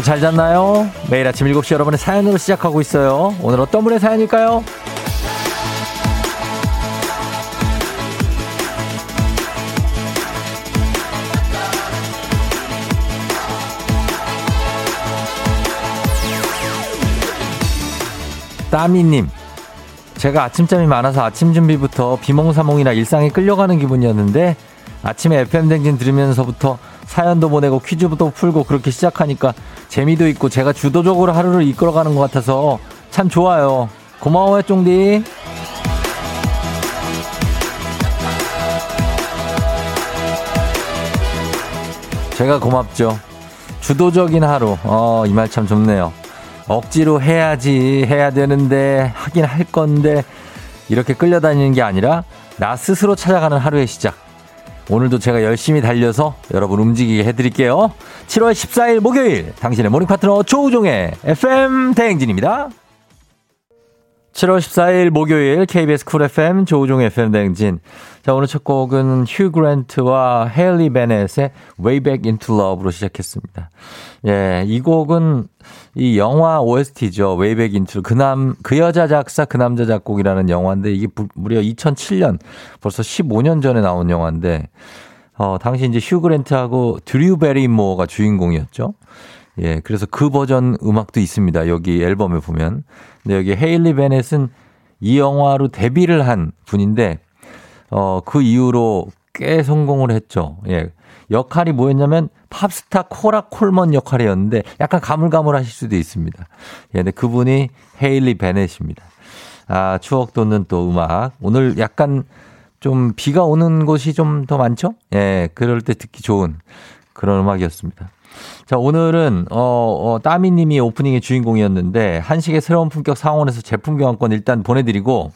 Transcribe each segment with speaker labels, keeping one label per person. Speaker 1: 여러분 잘 잤나요? 매일 아침 7시 여러분의 사연으로 시작하고 있어요. 오늘 어떤 분의 사연일까요? 따미님 제가 아침잠이 많아서 아침 준비부터 비몽사몽이나 일상에 끌려가는 기분이었는데 아침에 FM댕진 들으면서부터 사연도 보내고 퀴즈도 풀고 그렇게 시작하니까 재미도 있고 제가 주도적으로 하루를 이끌어가는 것 같아서 참 좋아요. 고마워요, 쫑디. 제가 고맙죠. 주도적인 하루. 어, 이 말 참 좋네요. 억지로 해야지, 해야 되는데, 하긴 할 건데, 이렇게 끌려다니는 게 아니라, 나 스스로 찾아가는 하루의 시작. 오늘도 제가 열심히 달려서 여러분 움직이게 해드릴게요. 7월 14일 목요일 당신의 모닝 파트너 조우종의 FM 대행진입니다. 7월 14일 목요일 KBS 쿨 FM 조우종 FM 대행진 자, 오늘 첫 곡은 휴 그랜트와 헤일리 베넷의 Way Back Into Love로 시작했습니다. 예, 이 곡은 이 영화 OST죠. Way Back Into 그 남, 그 여자 작사, 그 남자 작곡이라는 영화인데 이게 무려 2007년, 벌써 15년 전에 나온 영화인데, 어, 당시 이제 휴 그랜트하고 드류 베리모어가 주인공이었죠. 예, 그래서 그 버전 음악도 있습니다. 여기 앨범에 보면. 근데 여기 헤일리 베넷은 이 영화로 데뷔를 한 분인데 어, 그 이후로 꽤 성공을 했죠. 예. 역할이 뭐였냐면 팝스타 코라 콜먼 역할이었는데 약간 가물가물하실 수도 있습니다. 예, 근데 그분이 헤일리 베넷입니다. 아, 추억 돋는 또 음악. 오늘 약간 좀 비가 오는 곳이 좀 더 많죠? 예, 그럴 때 듣기 좋은 그런 음악이었습니다. 자, 오늘은, 어, 어 따미 님이 오프닝의 주인공이었는데, 한식의 새로운 품격 상원에서 제품 교환권 일단 보내드리고,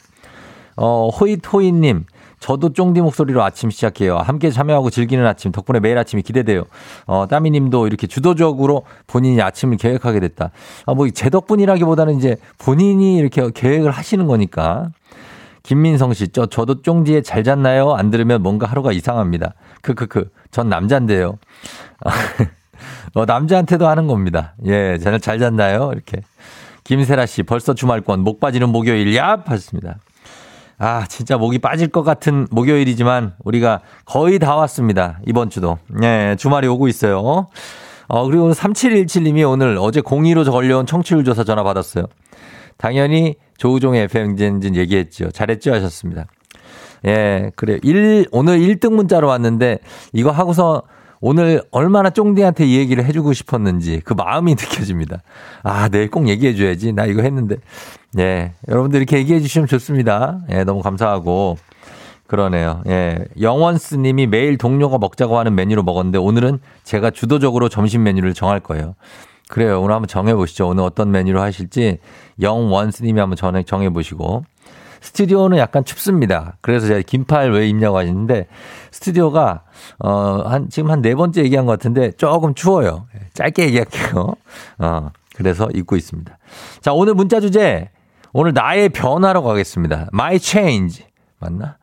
Speaker 1: 어, 호이토이님, 저도 쫑디 목소리로 아침 시작해요. 함께 참여하고 즐기는 아침 덕분에 매일 아침이 기대돼요. 어, 따미님도 이렇게 주도적으로 본인이 아침을 계획하게 됐다. 아, 뭐제 덕분이라기보다는 이제 본인이 이렇게 계획을 하시는 거니까. 김민성 씨, 저, 저도 쫑디에잘 잤나요? 안 들으면 뭔가 하루가 이상합니다. 크크크. 그, 그, 그. 전 남잔데요. 어, 남자한테도 하는 겁니다. 예, 저는 잘 잤나요? 이렇게. 김세라 씨, 벌써 주말권, 목 빠지는 목요일, 야 하셨습니다. 아, 진짜 목이 빠질 것 같은 목요일이지만 우리가 거의 다 왔습니다. 이번 주도. 예, 주말이 오고 있어요. 어, 그리고 오늘 3717님이 오늘 어제 0 2로 걸려온 청취율 조사 전화 받았어요. 당연히 조우종의 f m 진 얘기했죠. 잘했죠? 하셨습니다. 예, 그래 1, 오늘 1등 문자로 왔는데 이거 하고서 오늘 얼마나 쫑디한테 이 얘기를 해주고 싶었는지 그 마음이 느껴집니다. 아, 내일 꼭 얘기해줘야지. 나 이거 했는데. 예. 여러분들 이렇게 얘기해주시면 좋습니다. 예, 너무 감사하고. 그러네요. 예. 영원스 님이 매일 동료가 먹자고 하는 메뉴로 먹었는데 오늘은 제가 주도적으로 점심 메뉴를 정할 거예요. 그래요. 오늘 한번 정해보시죠. 오늘 어떤 메뉴로 하실지 영원스 님이 한번 정해보시고. 스튜디오는 약간 춥습니다. 그래서 제가 긴팔 왜 입냐고 하시는데 스튜디오가 어, 한, 지금 한 네 번째 얘기한 것 같은데 조금 추워요. 예, 짧게 얘기할게요. 어, 그래서 입고 있습니다. 자, 오늘 문자 주제. 오늘 나의 변화로 가겠습니다. My change. 맞나?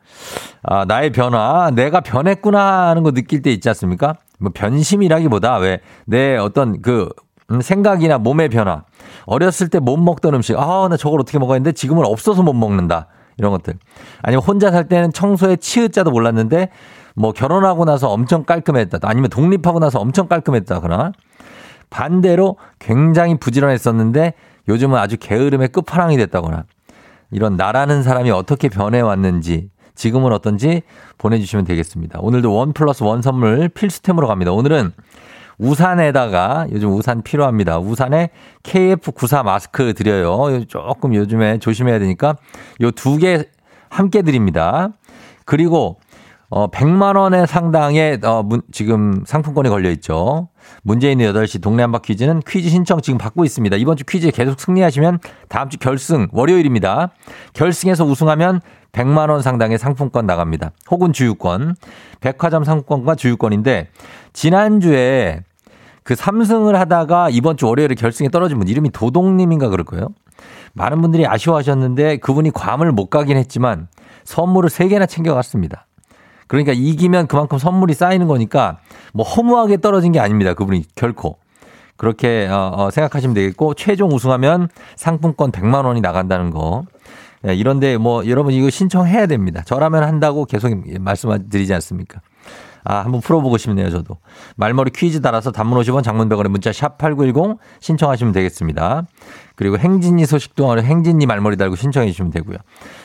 Speaker 1: 아, 나의 변화. 내가 변했구나 하는 거 느낄 때 있지 않습니까? 뭐 변심이라기보다 왜 내 어떤 그 음, 생각이나 몸의 변화. 어렸을 때 못 먹던 음식. 아, 나 저걸 어떻게 먹었는데 지금은 없어서 못 먹는다. 이런 것들. 아니면 혼자 살 때는 청소에 치읓자도 몰랐는데 뭐 결혼하고 나서 엄청 깔끔했다. 아니면 독립하고 나서 엄청 깔끔했다그러나 반대로 굉장히 부지런했었는데 요즘은 아주 게으름의 끝판왕이 됐다거나 이런 나라는 사람이 어떻게 변해왔는지 지금은 어떤지 보내주시면 되겠습니다. 오늘도 원 플러스 원 선물 필수템으로 갑니다. 오늘은 우산에다가 요즘 우산 필요합니다. 우산에 KF94 마스크 드려요. 조금 요즘에 조심해야 되니까 요 두 개 함께 드립니다. 그리고 어 100만 원의 상당의 어 문, 지금 상품권이 걸려 있죠. 문재인의 8시 동네 한바 퀴즈는 퀴즈 신청 지금 받고 있습니다. 이번 주 퀴즈 계속 승리하시면 다음 주 결승 월요일입니다. 결승에서 우승하면 100만 원 상당의 상품권 나갑니다. 혹은 주유권. 백화점 상품권과 주유권인데 지난주에 그 삼승을 하다가 이번 주 월요일에 결승에 떨어진 분 이름이 도동님인가 그럴 거예요. 많은 분들이 아쉬워하셨는데 그분이 괌을 못 가긴 했지만 선물을 세개나 챙겨갔습니다. 그러니까 이기면 그만큼 선물이 쌓이는 거니까 뭐 허무하게 떨어진 게 아닙니다. 그분이 결코. 그렇게 어, 어 생각하시면 되겠고 최종 우승하면 상품권 100만 원이 나간다는 거. 예, 이런데 뭐 여러분 이거 신청해야 됩니다. 저라면 한다고 계속 말씀드리지 않습니까? 아, 한번 풀어보고 싶네요, 저도. 말머리 퀴즈 달아서 단문 50원 장문백원에 문자 샵 8910 신청하시면 되겠습니다. 그리고 행진이 소식 동안에 행진이 말머리 달고 신청해 주시면 되고요.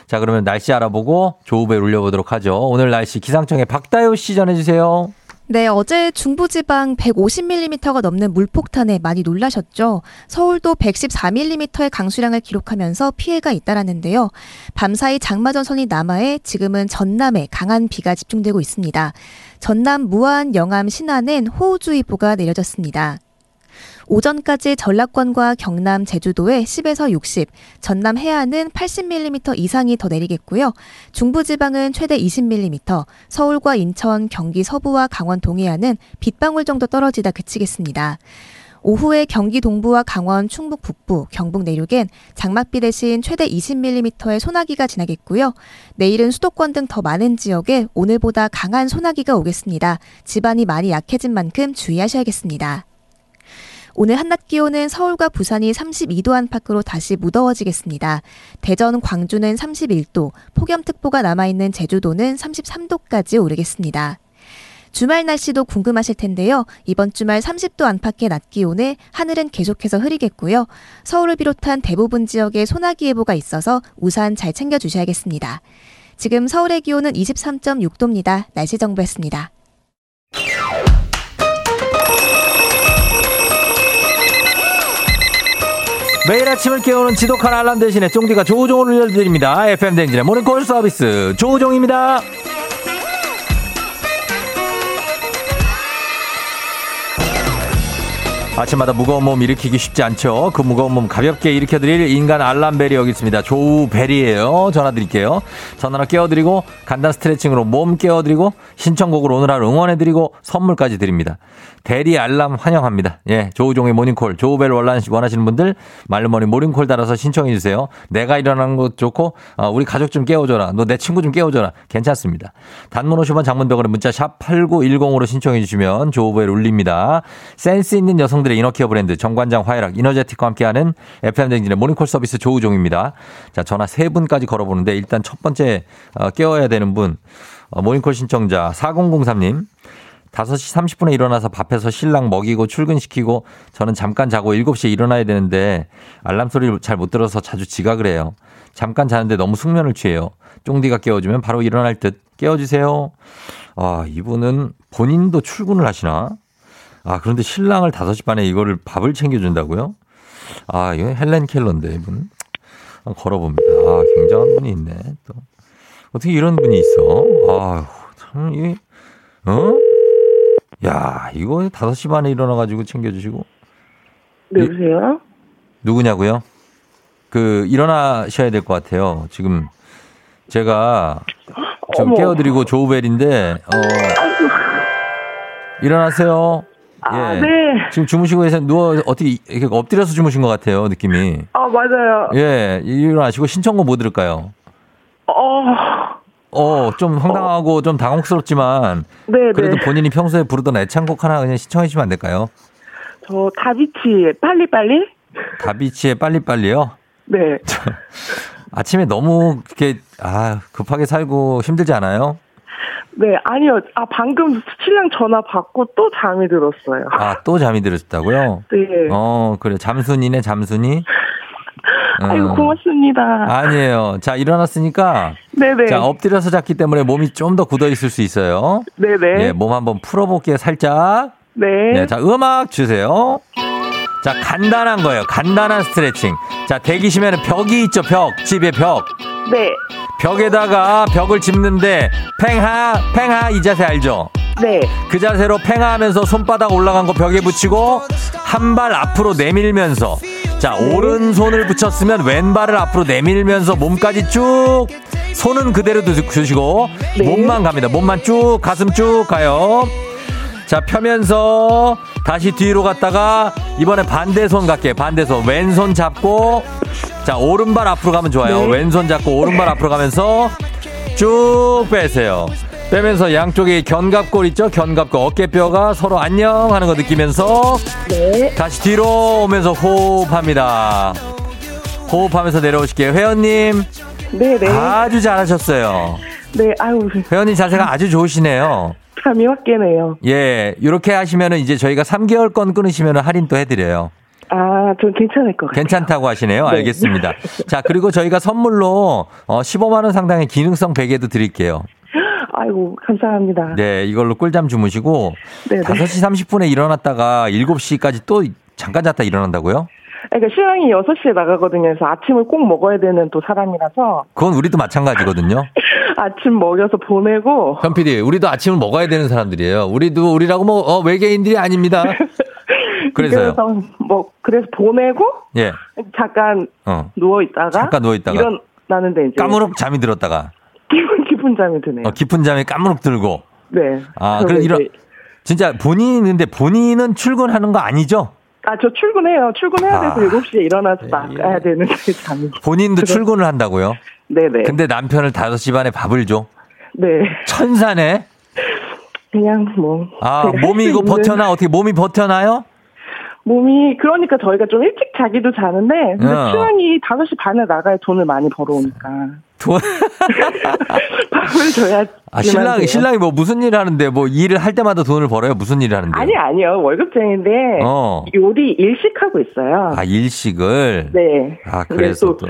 Speaker 1: 자, 그러면 날씨 알아보고 조우벨 올려보도록 하죠. 오늘 날씨 기상청에 박다효 씨 전해주세요.
Speaker 2: 네, 어제 중부지방 150mm가 넘는 물폭탄에 많이 놀라셨죠. 서울도 114mm의 강수량을 기록하면서 피해가 잇따랐는데요. 밤사이 장마전선이 남하해 지금은 전남에 강한 비가 집중되고 있습니다. 전남 무안 영암 신안엔 호우주의보가 내려졌습니다. 오전까지 전라권과 경남 제주도에 10에서 60, 전남 해안은 80mm 이상이 더 내리겠고요. 중부지방은 최대 20mm, 서울과 인천, 경기 서부와 강원 동해안은 빗방울 정도 떨어지다 그치겠습니다. 오후에 경기 동부와 강원, 충북 북부, 경북 내륙엔 장맛비 대신 최대 20mm의 소나기가 지나겠고요. 내일은 수도권 등 더 많은 지역에 오늘보다 강한 소나기가 오겠습니다. 집안이 많이 약해진 만큼 주의하셔야겠습니다. 오늘 한낮 기온은 서울과 부산이 32도 안팎으로 다시 무더워지겠습니다. 대전, 광주는 31도, 폭염특보가 남아있는 제주도는 33도까지 오르겠습니다. 주말 날씨도 궁금하실 텐데요. 이번 주말 30도 안팎의 낮 기온에 하늘은 계속해서 흐리겠고요. 서울을 비롯한 대부분 지역에 소나기 예보가 있어서 우산 잘 챙겨 주셔야겠습니다. 지금 서울의 기온은 23.6도입니다. 날씨 정보였습니다.
Speaker 1: 매일 아침을 깨우는 지독한 알람 대신에 쫑디가 조종을 울려드립니다. FM 댕진의 모닝콜 서비스 조종입니다. 아침마다 무거운 몸 일으키기 쉽지 않죠. 그 무거운 몸 가볍게 일으켜드릴 인간 알람벨이 여기 있습니다. 조우벨이에요. 전화드릴게요. 전화로 깨워드리고 간단 스트레칭으로 몸 깨워드리고 신청곡으로 오늘 하루 응원해드리고 선물까지 드립니다. 대리 알람 환영합니다. 예, 조우종의 모닝콜, 조우벨 원하시는 분들 말르머니 모닝콜 따라서 신청해주세요. 내가 일어나는 것 좋고 어, 우리 가족 좀 깨워줘라. 너 내 친구 좀 깨워줘라. 괜찮습니다. 단문 50원 장문병원에 문자 샵 8910으로 신청해주시면 조우벨 울립니다. 센스 있는 여성 여성들의 이너케어 브랜드 정관장 화해락 이너제틱과 함께하는 FM댕진의 모닝콜 서비스 조우종입니다. 자, 전화 세 분까지 걸어보는데 일단 첫 번째 어, 깨워야 되는 분 어, 모닝콜 신청자 4003님 5시 30분에 일어나서 밥해서 신랑 먹이고 출근시키고 저는 잠깐 자고 7시에 일어나야 되는데 알람 소리를 잘 못 들어서 자주 지각을 해요. 잠깐 자는데 너무 숙면을 취해요. 쫑디가 깨워주면 바로 일어날 듯 깨워주세요. 아, 이분은 본인도 출근을 하시나? 아, 그런데 신랑을 5시 반에 이거를 밥을 챙겨준다고요? 아, 이거 헬렌 켈러인데, 이분. 걸어봅니다. 아, 굉장한 분이 있네. 또. 어떻게 이런 분이 있어? 아휴, 참, 이, 어? 야, 이거 5시 반에 일어나가지고 챙겨주시고.
Speaker 3: 누구세요?
Speaker 1: 누구냐고요? 그, 일어나셔야 될 것 같아요. 지금, 제가, 좀 깨워드리고 조우벨인데, 어, 일어나세요.
Speaker 3: 아, 예. 네.
Speaker 1: 지금 주무시고 계세요. 누워 어떻게 이렇게 엎드려서 주무신 것 같아요, 느낌이. 아,
Speaker 3: 맞아요.
Speaker 1: 예, 일어나시고 신청곡 뭐 들을까요? 어. 어, 좀 황당하고 어. 좀 당혹스럽지만 네, 네. 그래도 네. 본인이 평소에 부르던 애창곡 하나 그냥 신청해 주시면 안 될까요?
Speaker 3: 저다비치 빨리빨리?
Speaker 1: 다비치의 빨리빨리요?
Speaker 3: 네.
Speaker 1: 아침에 너무 이렇게 아, 급하게 살고 힘들지 않아요?
Speaker 3: 네, 아니요. 아, 방금 신랑 전화 받고 또 잠이 들었어요.
Speaker 1: 아, 또 잠이 들었다고요?
Speaker 3: 네.
Speaker 1: 어, 그래. 잠순이네, 잠순이.
Speaker 3: 어. 아이고, 음. 고맙습니다.
Speaker 1: 아니에요. 자, 일어났으니까. 네네. 네. 자, 엎드려서 잤기 때문에 몸이 좀 더 굳어 있을 수 있어요.
Speaker 3: 네네. 네, 네. 예,
Speaker 1: 몸 한번 풀어볼게요, 살짝.
Speaker 3: 네. 네.
Speaker 1: 자, 음악 주세요. 자, 간단한 거예요. 간단한 스트레칭. 자, 대기시면은 벽이 있죠, 벽. 집에 벽.
Speaker 3: 네.
Speaker 1: 벽에다가 벽을 짚는데 팽하 팽하 이 자세 알죠?
Speaker 3: 네.
Speaker 1: 그 자세로 팽하하면서 손바닥 올라간 거 벽에 붙이고 한 발 앞으로 내밀면서 자 오른손을 붙였으면 왼발을 앞으로 내밀면서 몸까지 쭉 손은 그대로 두시고 네. 몸만 갑니다. 몸만 쭉 가슴 쭉 가요. 자 펴면서 다시 뒤로 갔다가 이번에 반대손 갈게요. 반대손 왼손 잡고 자, 오른발 앞으로 가면 좋아요. 네. 왼손 잡고 오른발 앞으로 가면서 쭉 빼세요. 빼면서 양쪽에 견갑골 있죠? 견갑골 어깨뼈가 서로 안녕 하는 거 느끼면서 네. 다시 뒤로 오면서 호흡합니다. 호흡하면서 내려오실게요. 회원님. 네, 네. 아주 잘하셨어요.
Speaker 3: 네,
Speaker 1: 아유. 회원님 자세가 아주 좋으시네요.
Speaker 3: 참이 확 깨네요.
Speaker 1: 예, 이렇게 하시면은 이제 저희가 3개월 건 끊으시면은 할인 또 해드려요.
Speaker 3: 아, 좀 괜찮을 것
Speaker 1: 같아요. 괜찮다고 하시네요. 네. 알겠습니다. 자, 그리고 저희가 선물로 15만 어, 원 상당의 기능성 베개도 드릴게요.
Speaker 3: 아이고, 감사합니다.
Speaker 1: 네, 이걸로 꿀잠 주무시고 네네. 5시 30분에 일어났다가 7시까지 또 잠깐 잤다 일어난다고요?
Speaker 3: 네, 그러니까 시랑이 6시에 나가거든요. 그래서 아침을 꼭 먹어야 되는 또 사람이라서.
Speaker 1: 그건 우리도 마찬가지거든요.
Speaker 3: 아침 먹여서 보내고.
Speaker 1: 현 PD, 우리도 아침을 먹어야 되는 사람들이에요. 우리도, 우리라고 뭐, 어, 외계인들이 아닙니다.
Speaker 3: 그래서요. 그래서 뭐 그래서 보내고 예. 잠깐 어. 누워 있다가
Speaker 1: 잠깐 누워 있다가 일어나는데 이제 까무룩 잠이 들었다가
Speaker 3: 깊은, 깊은 잠이 드네요.
Speaker 1: 어, 깊은 잠이 까무룩 들고.
Speaker 3: 네.
Speaker 1: 아, 그럼 이런 진짜 본인인데 본인은 출근하는 거 아니죠?
Speaker 3: 아, 저 출근해요. 출근해야 돼서 아, 7시에 일어나서 예. 나가야 예. 되는데 잠이.
Speaker 1: 본인도 그래서. 출근을 한다고요?
Speaker 3: 네네. 네.
Speaker 1: 근데 남편을 5시 반에 밥을 줘?
Speaker 3: 네.
Speaker 1: 천사네?
Speaker 3: 그냥
Speaker 1: 뭐. 아, 몸이 이거 있는... 버텨나? 어떻게 몸이 버텨나요?
Speaker 3: 몸이 그러니까 저희가 좀 일찍 자기도 자는데 근데 어. 취향이 5시 반에 나가야 돈을 많이 벌어오니까 돈 밥을 줘야
Speaker 1: 아 신랑 돼요. 신랑이 뭐 무슨 일 하는데 뭐 일을 할 때마다 돈을 벌어요 무슨 일 하는데
Speaker 3: 아니 아니요 월급쟁인데 어. 요리 일식하고 있어요
Speaker 1: 아 일식을
Speaker 3: 네아
Speaker 1: 그래서 또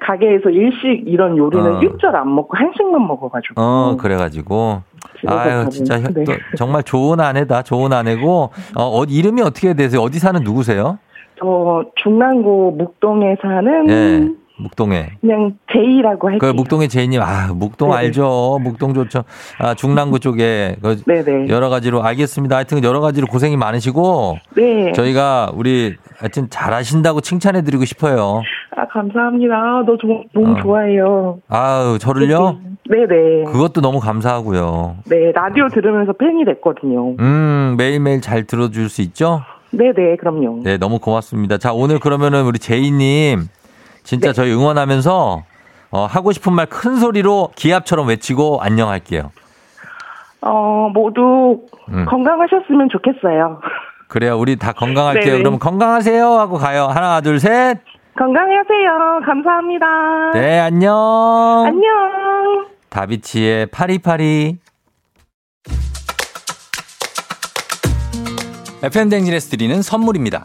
Speaker 3: 가게에서 일식 이런 요리는 어. 일절 안 먹고 한식만 먹어가지고.
Speaker 1: 어, 그래가지고. 아유, 진짜 혀, 네. 정말 좋은 아내다. 좋은 아내고. 어, 이름이 어떻게 되세요? 어디 사는 누구세요?
Speaker 3: 저 중랑구 묵동에 사는
Speaker 1: 네. 묵동에.
Speaker 3: 그냥 제이라고 할게요. 그
Speaker 1: 그묵동에 제이님, 아 묵동 네네. 알죠. 묵동 좋죠. 아 중랑구 쪽에 네네. 그 네. 여러 가지로 알겠습니다. 하여튼 여러 가지로 고생이 많으시고 네. 저희가 우리 하여튼 잘하신다고 칭찬해드리고 싶어요.
Speaker 3: 아 감사합니다. 아, 너몸 어. 좋아해요.
Speaker 1: 아우 저를요?
Speaker 3: 네네. 네.
Speaker 1: 그것도 너무 감사하고요.
Speaker 3: 네 라디오 들으면서 팬이 됐거든요.
Speaker 1: 음 매일 매일 잘 들어줄 수 있죠?
Speaker 3: 네네 네, 그럼요.
Speaker 1: 네 너무 고맙습니다. 자 오늘 그러면은 우리 제이님. 진짜 네. 저희 응원하면서 어, 하고 싶은 말 큰 소리로 기합처럼 외치고 안녕할게요.
Speaker 3: 어, 모두 음. 건강하셨으면 좋겠어요.
Speaker 1: 그래요. 우리 다 건강할게요. 그럼 건강하세요 하고 가요. 하나, 둘, 셋.
Speaker 3: 건강하세요. 감사합니다.
Speaker 1: 네, 안녕.
Speaker 3: 안녕.
Speaker 1: 다비치의 파리파리. f m 댕진레스 드리는 선물입니다.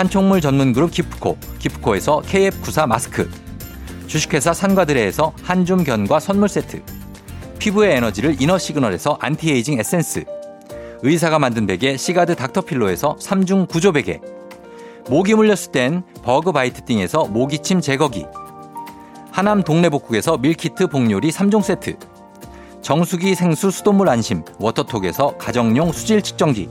Speaker 1: 판촉물 전문 그룹 기프코, 기프코에서 KF94 마스크, 주식회사 산과드레에서 한줌 견과 선물 세트, 피부의 에너지를 이너 시그널에서 안티에이징 에센스, 의사가 만든 베개 시가드 닥터필로에서 3중 구조 베개, 모기 물렸을 땐 버그바이트 띵에서 모기침 제거기, 하남 동네복국에서 밀키트 복요리 3종 세트, 정수기 생수 수돗물 안심 워터톡에서 가정용 수질 측정기,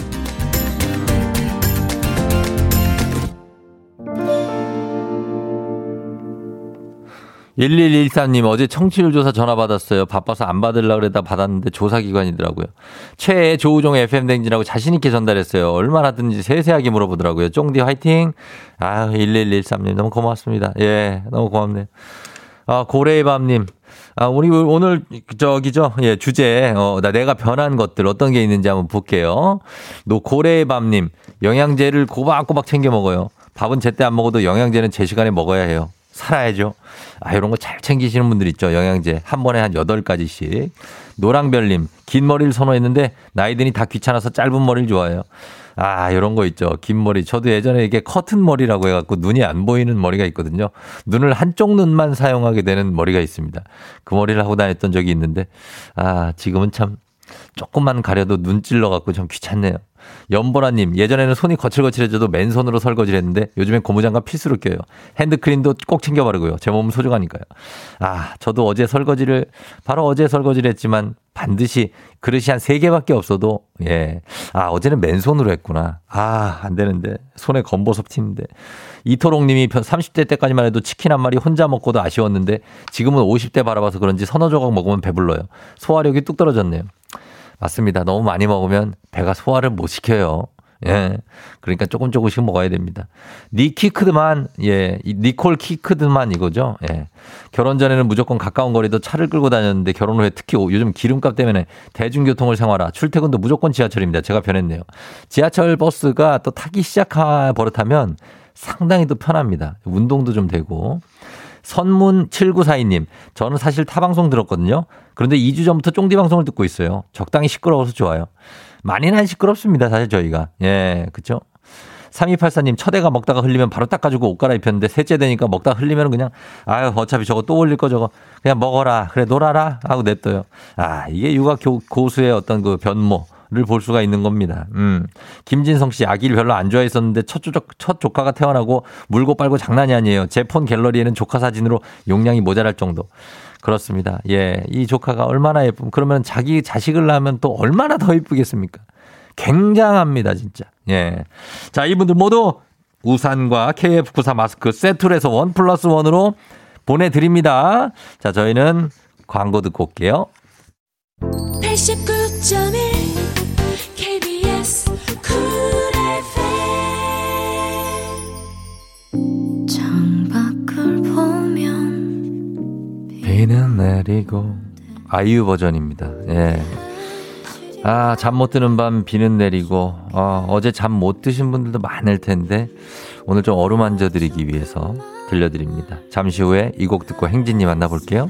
Speaker 1: 1114님 어제 청취율 조사 전화 받았어요. 바빠서 안 받으려고 그랬다 받았는데 조사 기관이더라고요. 최애 조우종 FM 댕진하고 자신 있게 전달했어요. 얼마나 든지 세세하게 물어보더라고요. 쫑디 화이팅. 아, 1113님 너무 고맙습니다. 예, 너무 고맙네요. 아, 고래의 밤님. 아, 우리 오늘 저기죠. 예, 주제. 어, 나 내가 변한 것들 어떤 게 있는지 한번 볼게요. 노 고래의 밤님. 영양제를 고박꼬박 챙겨 먹어요. 밥은 제때 안 먹어도 영양제는 제 시간에 먹어야 해요. 살아야죠. 아, 이런 거 잘 챙기시는 분들 있죠. 영양제. 한 번에 한 8가지씩. 노랑별님, 긴 머리를 선호했는데 나이 드니 다 귀찮아서 짧은 머리를 좋아해요. 아, 이런 거 있죠. 긴 머리. 저도 예전에 이게 커튼 머리라고 해갖고 눈이 안 보이는 머리가 있거든요. 눈을 한쪽 눈만 사용하게 되는 머리가 있습니다. 그 머리를 하고 다녔던 적이 있는데, 아, 지금은 참 조금만 가려도 눈 찔러갖고 참 귀찮네요. 연보라님, 예전에는 손이 거칠거칠해져도 맨손으로 설거지를 했는데 요즘엔 고무장갑 필수로 껴요. 핸드크림도 꼭 챙겨 바르고요. 제 몸은 소중하니까요. 아, 저도 어제 설거지를, 바로 어제 설거지를 했지만 반드시 그릇이 한 3개밖에 없어도, 예. 아, 어제는 맨손으로 했구나. 아, 안 되는데. 손에 검보섯 튀는데. 이토록 님이 30대 때까지만 해도 치킨 한 마리 혼자 먹고도 아쉬웠는데 지금은 50대 바라봐서 그런지 서너 조각 먹으면 배불러요. 소화력이 뚝 떨어졌네요. 맞습니다. 너무 많이 먹으면 배가 소화를 못 시켜요. 예. 그러니까 조금 조금씩 먹어야 됩니다. 니키크드만, 예. 니콜 키크드만 이거죠. 예. 결혼 전에는 무조건 가까운 거리도 차를 끌고 다녔는데 결혼 후에 특히 요즘 기름값 때문에 대중교통을 생활화. 출퇴근도 무조건 지하철입니다. 제가 변했네요. 지하철 버스가 또 타기 시작하 버릇하면 상당히 또 편합니다. 운동도 좀 되고. 선문 7942님, 저는 사실 타방송 들었거든요. 그런데 2주 전부터 쫑디 방송을 듣고 있어요. 적당히 시끄러워서 좋아요. 많이는 시끄럽습니다. 사실 저희가. 예, 그쵸? 3284님, 첫애가 먹다가 흘리면 바로 닦아주고 옷 갈아입혔는데 셋째 되니까 먹다 흘리면 그냥, 아유, 어차피 저거 또 올릴 거 저거. 그냥 먹어라. 그래, 놀아라. 하고 냅둬요. 아, 이게 육아 고수의 어떤 그 변모. 를볼 수가 있는 겁니다. 음. 김진성 씨 아기를 별로 안 좋아했었는데 첫, 조, 첫 조카가 태어나고 물고 빨고 장난이 아니에요. 제 폰 갤러리에는 조카 사진으로 용량이 모자랄 정도. 그렇습니다. 예. 이 조카가 얼마나 예쁨. 그러면 자기 자식을 낳으면 또 얼마나 더 예쁘겠습니까? 굉장합니다, 진짜. 예. 자, 이분들 모두 우산과 KF94 마스크 세트로해서원 플러스 원으로 보내드립니다. 자, 저희는 광고 듣고 올게요. 89.1 비는 내리고 아이유 버전입니다. 예. 아, 잠 못 드는 밤 비는 내리고 어, 어제 잠 못 드신 분들도 많을 텐데 오늘 좀 어루만져 드리기 위해서 들려드립니다. 잠시 후에 이 곡 듣고 행진님 만나볼게요.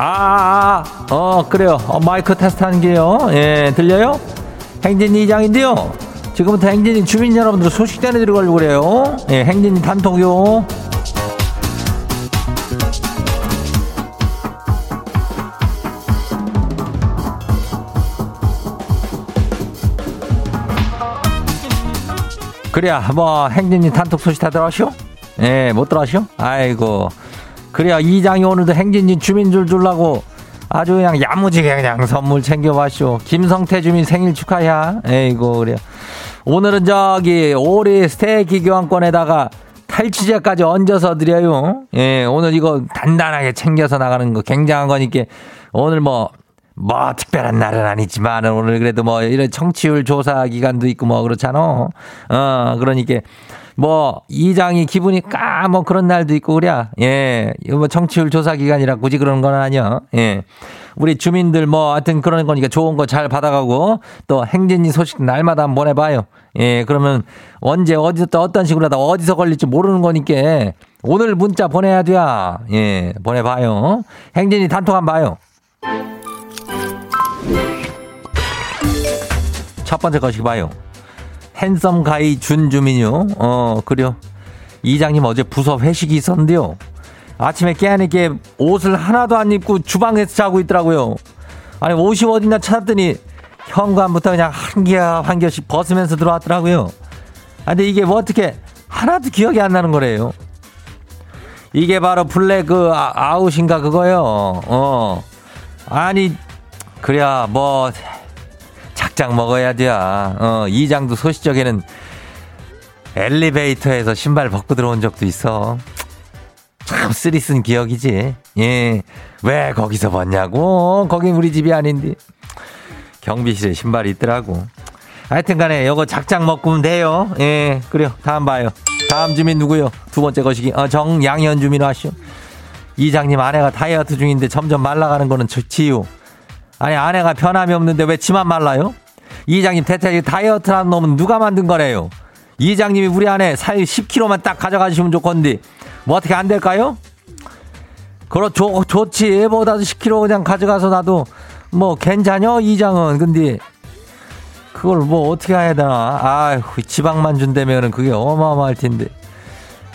Speaker 1: 아, 아, 아, 어, 그래요. 어, 마이크 테스트 하는 게요. 예, 들려요? 행진 이장인데요. 지금부터 행진이 주민 여러분들 소식 전해드리려고 그래요. 예, 행진 이 단톡요. 그래야 뭐 행진이 단톡 소식 다들어시오 예, 못들어시오 아이고. 그래야 이장이 오늘도 행진진 주민 줄 줄라고 아주 그냥 야무지게 그냥 선물 챙겨봤쇼. 김성태 주민 생일 축하야. 에이고, 그래. 오늘은 저기 오리 스테이크 교환권에다가 탈취제까지 얹어서 드려요. 예, 오늘 이거 단단하게 챙겨서 나가는 거 굉장한 거니까 오늘 뭐, 뭐 특별한 날은 아니지만 오늘 그래도 뭐 이런 청취율 조사 기간도 있고 뭐 그렇잖아. 어, 그러니까 뭐 이장이 기분이 까 뭐 그런 날도 있고 그랴. 예. 뭐 청취율 조사 기간이라 굳이 그런 건 아니야. 예. 우리 주민들 뭐 하여튼 그런 거니까 좋은 거 잘 받아가고 또 행진이 소식 날마다 한번 보내봐요. 예, 그러면 언제 어디서 또 어떤 식으로 하다 어디서 걸릴지 모르는 거니까 오늘 문자 보내야 돼. 예, 보내봐요. 행진이 단톡 한번 봐요. 첫 번째 거시기 봐요. 핸섬 가이 준주민요. 어, 그래요. 이장님 어제 부서 회식이 있었는데요. 아침에 깨니까 옷을 하나도 안 입고 주방에서 자고 있더라고요. 아니, 옷이 어딨나 찾았더니 현관부터 그냥 한 개야 한 개씩 벗으면서 들어왔더라고요. 아, 근데 이게 뭐 어떻게 하나도 기억이 안 나는 거래요. 이게 바로 블랙 그 아, 아웃인가 그거요. 어. 아니, 그래야 뭐 막장 먹어야 돼. 어, 이장도 소시적에는 엘리베이터에서 신발 벗고 들어온 적도 있어. 참 쓰리쓴 기억이지. 예. 왜 거기서 봤냐고. 거긴 우리 집이 아닌데. 경비실에 신발이 있더라고. 하여튼 간에 요거 작작 먹으면 돼요. 예. 그래요. 다음 봐요. 다음 주민 누구요? 두 번째 것이기. 어, 정양현 주민 와시오. 이장님 아내가 다이어트 중인데 점점 말라가는 거는 좋지요 아니 아내가 편함이 없는데 왜 치만 말라요? 이장님 대체 다이어트라는 놈은 누가 만든 거래요? 이장님이 우리 안에 살 10kg만 딱 가져가시면 좋건디 뭐 어떻게 안 될까요? 그렇죠 좋지 보다도 10kg 그냥 가져가서 나도 뭐 괜찮여 이장은 근데 그걸 뭐 어떻게 해야 되나 아휴 지방만 준다면은 그게 어마어마할 텐데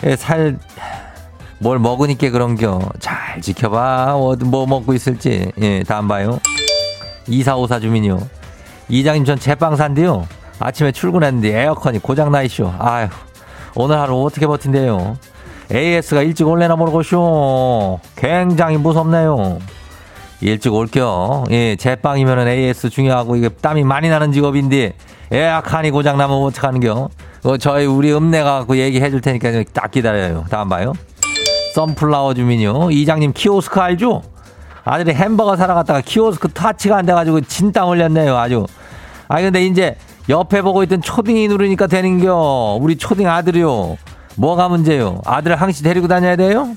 Speaker 1: 예, 살뭘 먹으니까 그런겨 잘 지켜봐 뭐, 뭐 먹고 있을지 예다음 봐요 2454 주민이요 이장님 전 제빵 산디요. 아침에 출근했는데 에어컨이 고장나 이쇼. 아휴 오늘 하루 어떻게 버틴대요. AS가 일찍 올래나 모르고쇼. 굉장히 무섭네요. 일찍 올게요. 예, 제빵이면은 AS 중요하고 이게 땀이 많이 나는 직업인데 에어컨이 고장 나면 어떻게하는겨 어, 저희 우리 읍내가 갖고 그 얘기해 줄 테니까 딱 기다려요. 다음 봐요. 썬플라워 주민요. 이장님 키오스크 알죠? 아들이 햄버거 사러 갔다가 키오스크 타치가 안 돼가지고 진땀 흘렸네요. 아주. 아 근데 이제 옆에 보고 있던 초딩이 누르니까 되는겨. 우리 초딩 아들이요. 뭐가 문제요? 아들을 항시 데리고 다녀야 돼요?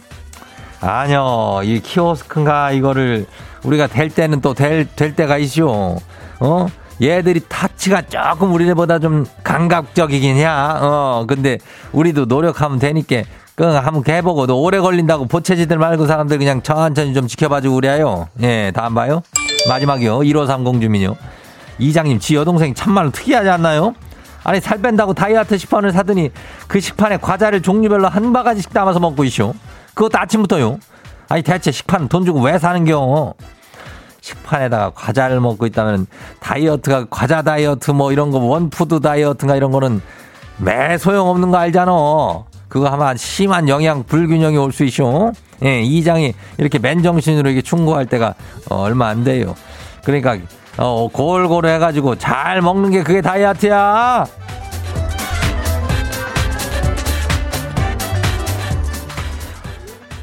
Speaker 1: 아니요. 이 키오스크인가 이거를 우리가 될 때는 또될될 때가 있죠 어? 얘들이 타치가 조금 우리네보다 좀 감각적이긴 해. 어, 근데 우리도 노력하면 되니까 그 한 번 개보고도 오래 걸린다고 보채지들 말고 사람들 그냥 천천히 좀 지켜봐주고 그래요. 예, 다음 봐요. 마지막이요. 1530 주민요. 이장님, 지 여동생 참말로 특이하지 않나요? 아니 살 뺀다고 다이어트 식판을 사더니 그 식판에 과자를 종류별로 한 바가지씩 담아서 먹고 있쇼. 그것도 아침부터요. 아니 대체 식판 돈 주고 왜 사는겨? 식판에다가 과자를 먹고 있다면 다이어트가 과자 다이어트 뭐 이런 거 원푸드 다이어트가 이런 거는 매 소용없는 거 알잖아. 그거 하면 심한 영양 불균형이 올 수 있죠. 예, 이장이 이렇게 맨정신으로 이게 충고할 때가 어, 얼마 안 돼요. 그러니까 어, 골고루 해가지고 잘 먹는 게 그게 다이어트야.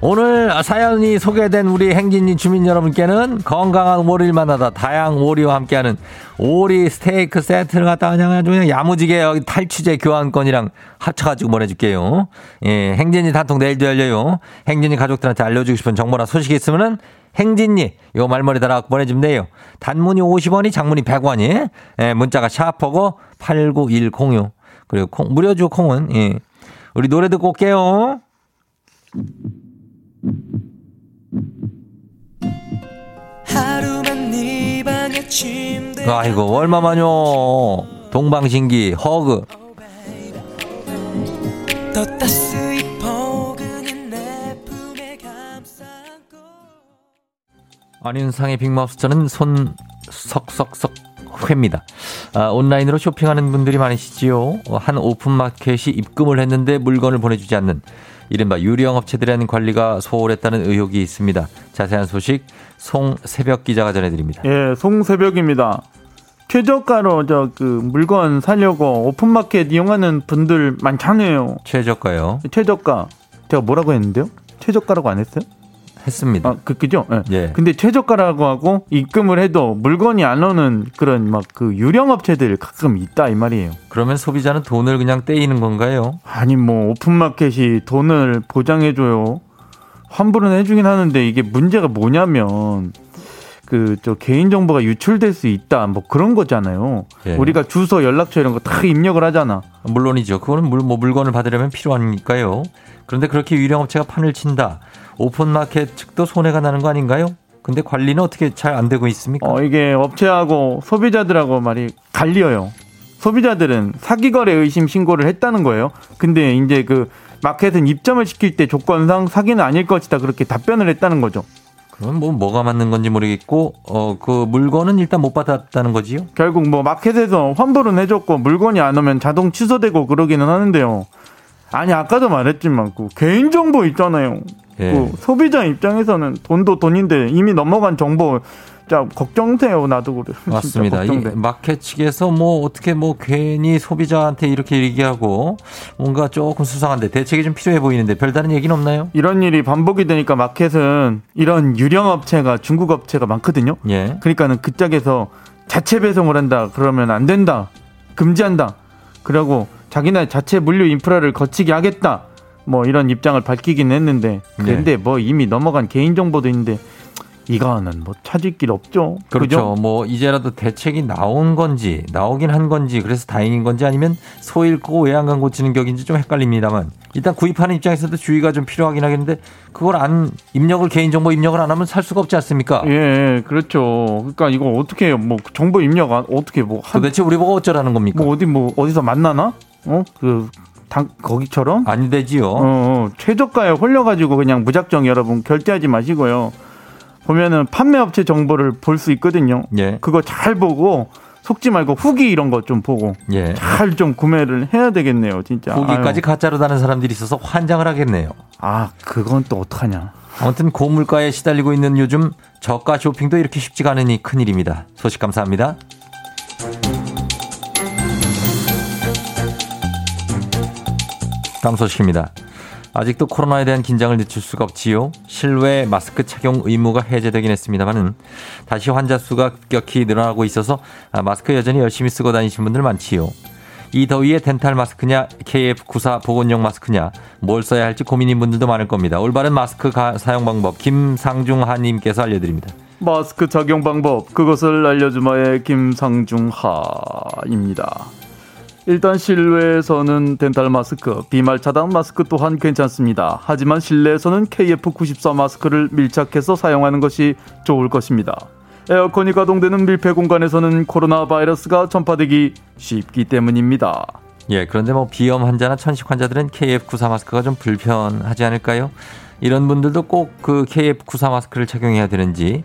Speaker 1: 오늘 사연이 소개된 우리 행진이 주민 여러분께는 건강한 오리일만하다 다양 오리와 함께하는 오리 스테이크 세트를 갖다 그냥 아주 그냥 야무지게 여기 탈취제 교환권이랑 합쳐가지고 보내줄게요. 예, 행진이 단통 내일도 열려요. 행진이 가족들한테 알려주고 싶은 정보나 소식이 있으면은 행진이 요 말머리 달아 보내주면 돼요. 단문이 50원이 장문이 100원이 예, 문자가 샤퍼고 89106 그리고 콩무료주 콩은 예. 우리 노래 듣고 올게요. 하루 그 아이고 얼마만요 동방신기 허그 안윤상의 빅마우스 저는 손석석석 회입니다. 아, 온라인으로 쇼핑하는 분들이 많으시지요. 한 오픈마켓이 입금을 했는데 물건을 보내주지 않는 이른바 유령업체들이라는 관리가 소홀했다는 의혹이 있습니다. 자세한 소식 송새벽 기자가 전해드립니다.
Speaker 4: 예, 송새벽입니다. 최저가로 저 그 물건 사려고 오픈마켓 이용하는 분들 많잖아요.
Speaker 1: 최저가요?
Speaker 4: 최저가. 제가 뭐라고 했는데요? 최저가라고 안 했어요? 했습니다. 아, 그, 그죠? 네. 예. 근데 최저가라고 하고 입금을 해도 물건이 안 오는 그런 막 그 유령 업체들 가끔 있다 이 말이에요.
Speaker 1: 그러면 소비자는 돈을 그냥 떼이는 건가요?
Speaker 4: 아니 뭐 오픈마켓이 돈을 보장해줘요. 환불은 해주긴 하는데 이게 문제가 뭐냐면 그 저 개인 정보가 유출될 수 있다 뭐 그런 거잖아요. 예. 우리가 주소, 연락처 이런 거 다 입력을 하잖아.
Speaker 1: 물론이죠. 그거는 물, 뭐 물건을 받으려면 필요하니까요. 그런데 그렇게 유령 업체가 판을 친다. 오픈마켓 측도 손해가 나는 거 아닌가요? 근데 관리는 어떻게 잘 안 되고 있습니까?
Speaker 4: 어, 이게 업체하고 소비자들하고 말이 갈려요. 소비자들은 사기거래 의심 신고를 했다는 거예요. 근데 이제 그 마켓은 입점을 시킬 때 조건상 사기는 아닐 것이다 그렇게 답변을 했다는 거죠.
Speaker 1: 그건뭐 뭐가 맞는 건지 모르겠고 어 그 물건은 일단 못 받았다는 거지요?
Speaker 4: 결국 뭐 마켓에서 환불은 해줬고 물건이 안 오면 자동 취소되고 그러기는 하는데요. 아니 아까도 말했지만 그 개인정보 있잖아요. 예. 그 소비자 입장에서는 돈도 돈인데 이미 넘어간 정보 자 걱정돼요 나도 그래.
Speaker 1: 맞습니다. 이 마켓 측에서 뭐 어떻게 뭐 괜히 소비자한테 이렇게 얘기하고 뭔가 조금 수상한데 대책이 좀 필요해 보이는데 별다른 얘기는 없나요?
Speaker 4: 이런 일이 반복이 되니까 마켓은 이런 유령 업체가 중국 업체가 많거든요. 예. 그러니까는 그 짝에서 자체 배송을 한다 그러면 안 된다 금지한다 그리고 자기네 자체 물류 인프라를 거치게 하겠다 뭐 이런 입장을 밝히긴 했는데 네. 근데 네. 뭐 이미 넘어간 개인정보도 있는데 이거는 뭐 찾을 길 없죠. 그렇죠. 그죠?
Speaker 1: 뭐 이제라도 대책이 나온 건지 나오긴 한 건지 그래서 다행인 건지 아니면 소 잃고 외양간 고치는 격인지 좀 헷갈립니다만 일단 구입하는 입장에서도 주의가 좀 필요하긴 하겠는데 그걸 안 입력을 개인정보 입력을 안 하면 살 수가 없지 않습니까?
Speaker 4: 예, 예 그렇죠. 그러니까 이거 어떻게 뭐 정보 입력 어떻게 뭐
Speaker 1: 한, 도대체 우리 보고 어쩌라는 겁니까?
Speaker 4: 뭐 어디 뭐 어디서 만나나? 어? 그 당, 거기처럼
Speaker 1: 안 되지요. 어,
Speaker 4: 어, 최저가에 홀려가지고 그냥 무작정 여러분 결제하지 마시고요. 보면은 판매업체 정보를 볼 수 있거든요. 예. 그거 잘 보고 속지 말고 후기 이런 것 좀 보고 예. 잘 좀 구매를 해야 되겠네요, 진짜.
Speaker 1: 후기까지 아유. 가짜로 다는 사람들이 있어서 환장을 하겠네요. 아, 그건 또 어떡하냐. 아무튼 고물가에 시달리고 있는 요즘 저가 쇼핑도 이렇게 쉽지가 않으니 큰일입니다. 소식 감사합니다. 다음 소식입니다. 아직도 코로나에 대한 긴장을 늦출 수가 없지요. 실외 마스크 착용 의무가 해제되긴 했습니다만은 다시 환자 수가 급격히 늘어나고 있어서 아, 마스크 여전히 열심히 쓰고 다니신 분들 많지요. 이 더위에 덴탈 마스크냐, KF94 보건용 마스크냐, 뭘 써야 할지 고민인 분들도 많을 겁니다. 올바른 마스크 가, 사용 방법 김상중하님께서 알려드립니다.
Speaker 5: 마스크 착용 방법 그것을 알려주마의 김상중하입니다. 일단 실외에서는 덴탈 마스크, 비말 차단 마스크 또한 괜찮습니다. 하지만 실내에서는 KF94 마스크를 밀착해서 사용하는 것이 좋을 것입니다. 에어컨이 가동되는 밀폐 공간에서는 코로나 바이러스가 전파되기 쉽기 때문입니다.
Speaker 1: 예, 그런데 뭐 비염 환자나 천식 환자들은 KF94 마스크가 좀 불편하지 않을까요? 이런 분들도 꼭 그 KF94 마스크를 착용해야 되는지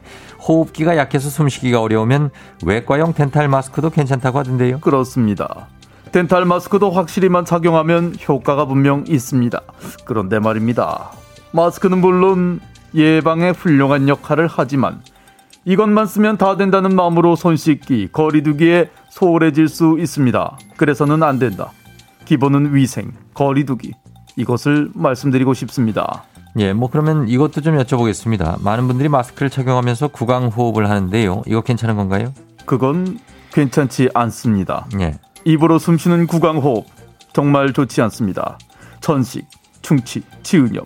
Speaker 1: 호흡기가 약해서 숨쉬기가 어려우면 외과용 덴탈 마스크도 괜찮다고 하던데요.
Speaker 5: 그렇습니다. 덴탈 마스크도 확실히만 착용하면 효과가 분명 있습니다. 그런데 말입니다. 마스크는 물론 예방에 훌륭한 역할을 하지만 이것만 쓰면 다 된다는 마음으로 손 씻기, 거리두기에 소홀해질 수 있습니다. 그래서는 안 된다. 기본은 위생, 거리두기. 이것을 말씀드리고 싶습니다.
Speaker 1: 예, 뭐 그러면 이것도 좀 여쭤보겠습니다. 많은 분들이 마스크를 착용하면서 구강 호흡을 하는데요. 이거 괜찮은 건가요?
Speaker 5: 그건 괜찮지 않습니다. 예. 입으로 숨쉬는 구강호흡 정말 좋지 않습니다. 천식, 충치, 치은염,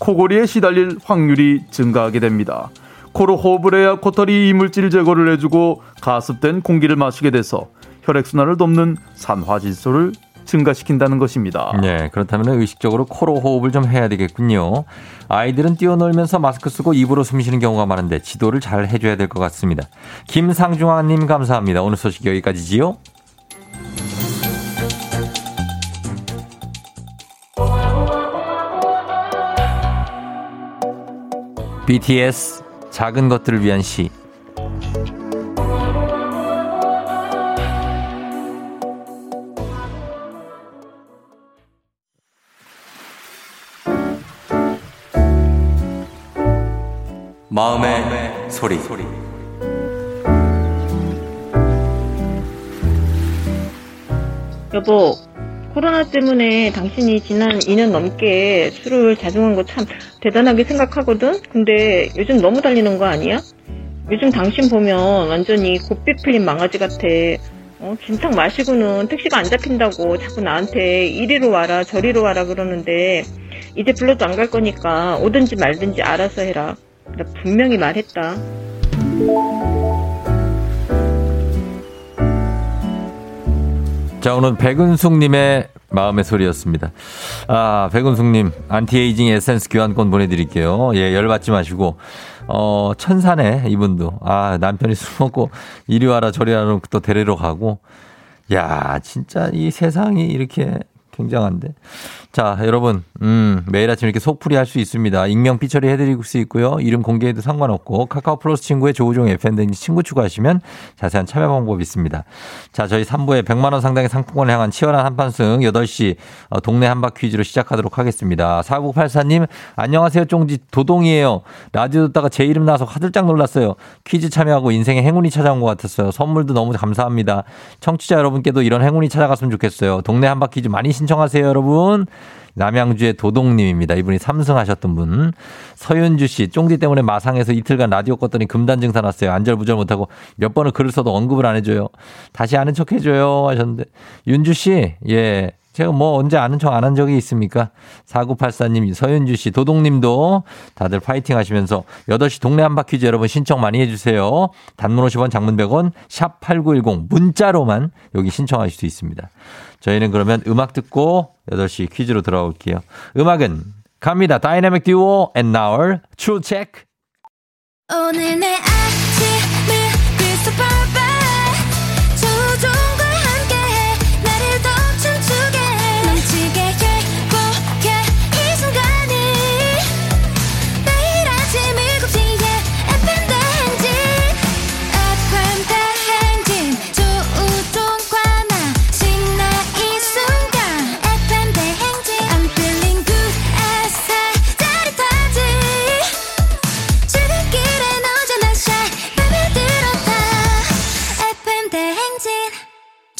Speaker 5: 코골이에 시달릴 확률이 증가하게 됩니다. 코로 호흡을 해야 코털이 이물질 제거를 해주고 가습된 공기를 마시게 돼서 혈액순환을 돕는 산화질소를 증가시킨다는 것입니다.
Speaker 1: 네, 그렇다면 의식적으로 코로 호흡을 좀 해야 되겠군요. 아이들은 뛰어놀면서 마스크 쓰고 입으로 숨쉬는 경우가 많은데 지도를 잘 해줘야 될 것 같습니다. 김상중아님 감사합니다. 오늘 소식 여기까지지요. BTS 작은 것들을 위한 시
Speaker 6: 마음의, 마음의 소리. 소리.
Speaker 7: 여보, 코로나 때문에 당신이 지난 2년 넘게 술을 자중한 거 참 대단하게 생각하거든? 근데 요즘 너무 달리는 거 아니야? 요즘 당신 보면 완전히 곱비 풀린 망아지 같아. 어, 진탕 마시고는 택시가 안 잡힌다고 자꾸 나한테 이리로 와라 저리로 와라 그러는데 이제 불러도 안 갈 거니까 오든지 말든지 알아서 해라. 나 분명히 말했다.
Speaker 1: 자, 오늘 백은숙님의 마음의 소리였습니다. 아, 백은숙님, 안티에이징 에센스 교환권 보내드릴게요. 예, 열받지 마시고. 어, 천사네, 이분도. 아, 남편이 술 먹고 이리 와라 저리 와라 또 데리러 가고. 야, 진짜 이 세상이 이렇게 굉장한데. 자, 여러분, 음, 매일 아침 이렇게 속풀이 할 수 있습니다. 익명 피처리 해드릴 수 있고요. 이름 공개해도 상관없고, 카카오 플러스 친구의 조우종 FM댕지 친구 추가하시면 자세한 참여 방법이 있습니다. 자, 저희 3부에 100만원 상당의 상품권을 향한 치열한 한판승 8시 어, 동네 한바 퀴즈로 시작하도록 하겠습니다. 4984님, 안녕하세요. 쫑지 도동이에요. 라디오 듣다가 제 이름 나와서 화들짝 놀랐어요. 퀴즈 참여하고 인생의 행운이 찾아온 것 같았어요. 선물도 너무 감사합니다. 청취자 여러분께도 이런 행운이 찾아갔으면 좋겠어요. 동네 한바 퀴즈 많이 신청하세요, 여러분. 남양주의 도동님입니다. 이분이 삼승하셨던 분. 서윤주 씨, 쫑디 때문에 마상에서 이틀간 라디오 껐더니 금단 증상 났어요. 안절부절 못하고 몇 번을 글을 써도 언급을 안 해줘요. 다시 아는 척 해줘요. 하셨는데. 윤주 씨, 예. 제가 뭐 언제 아는 척 안 한 적이 있습니까? 4984님, 서윤주 씨, 도동님도 다들 파이팅 하시면서 8시 동네 한바퀴즈 여러분 신청 많이 해주세요. 단문 50원, 장문 100원, 샵 8910 문자로만 여기 신청하실 수 있습니다. 저희는 그러면 음악 듣고 8시 퀴즈로 돌아올게요. 음악은 갑니다. 다이내믹 듀오 앤 나얼 now t 오늘 내 아침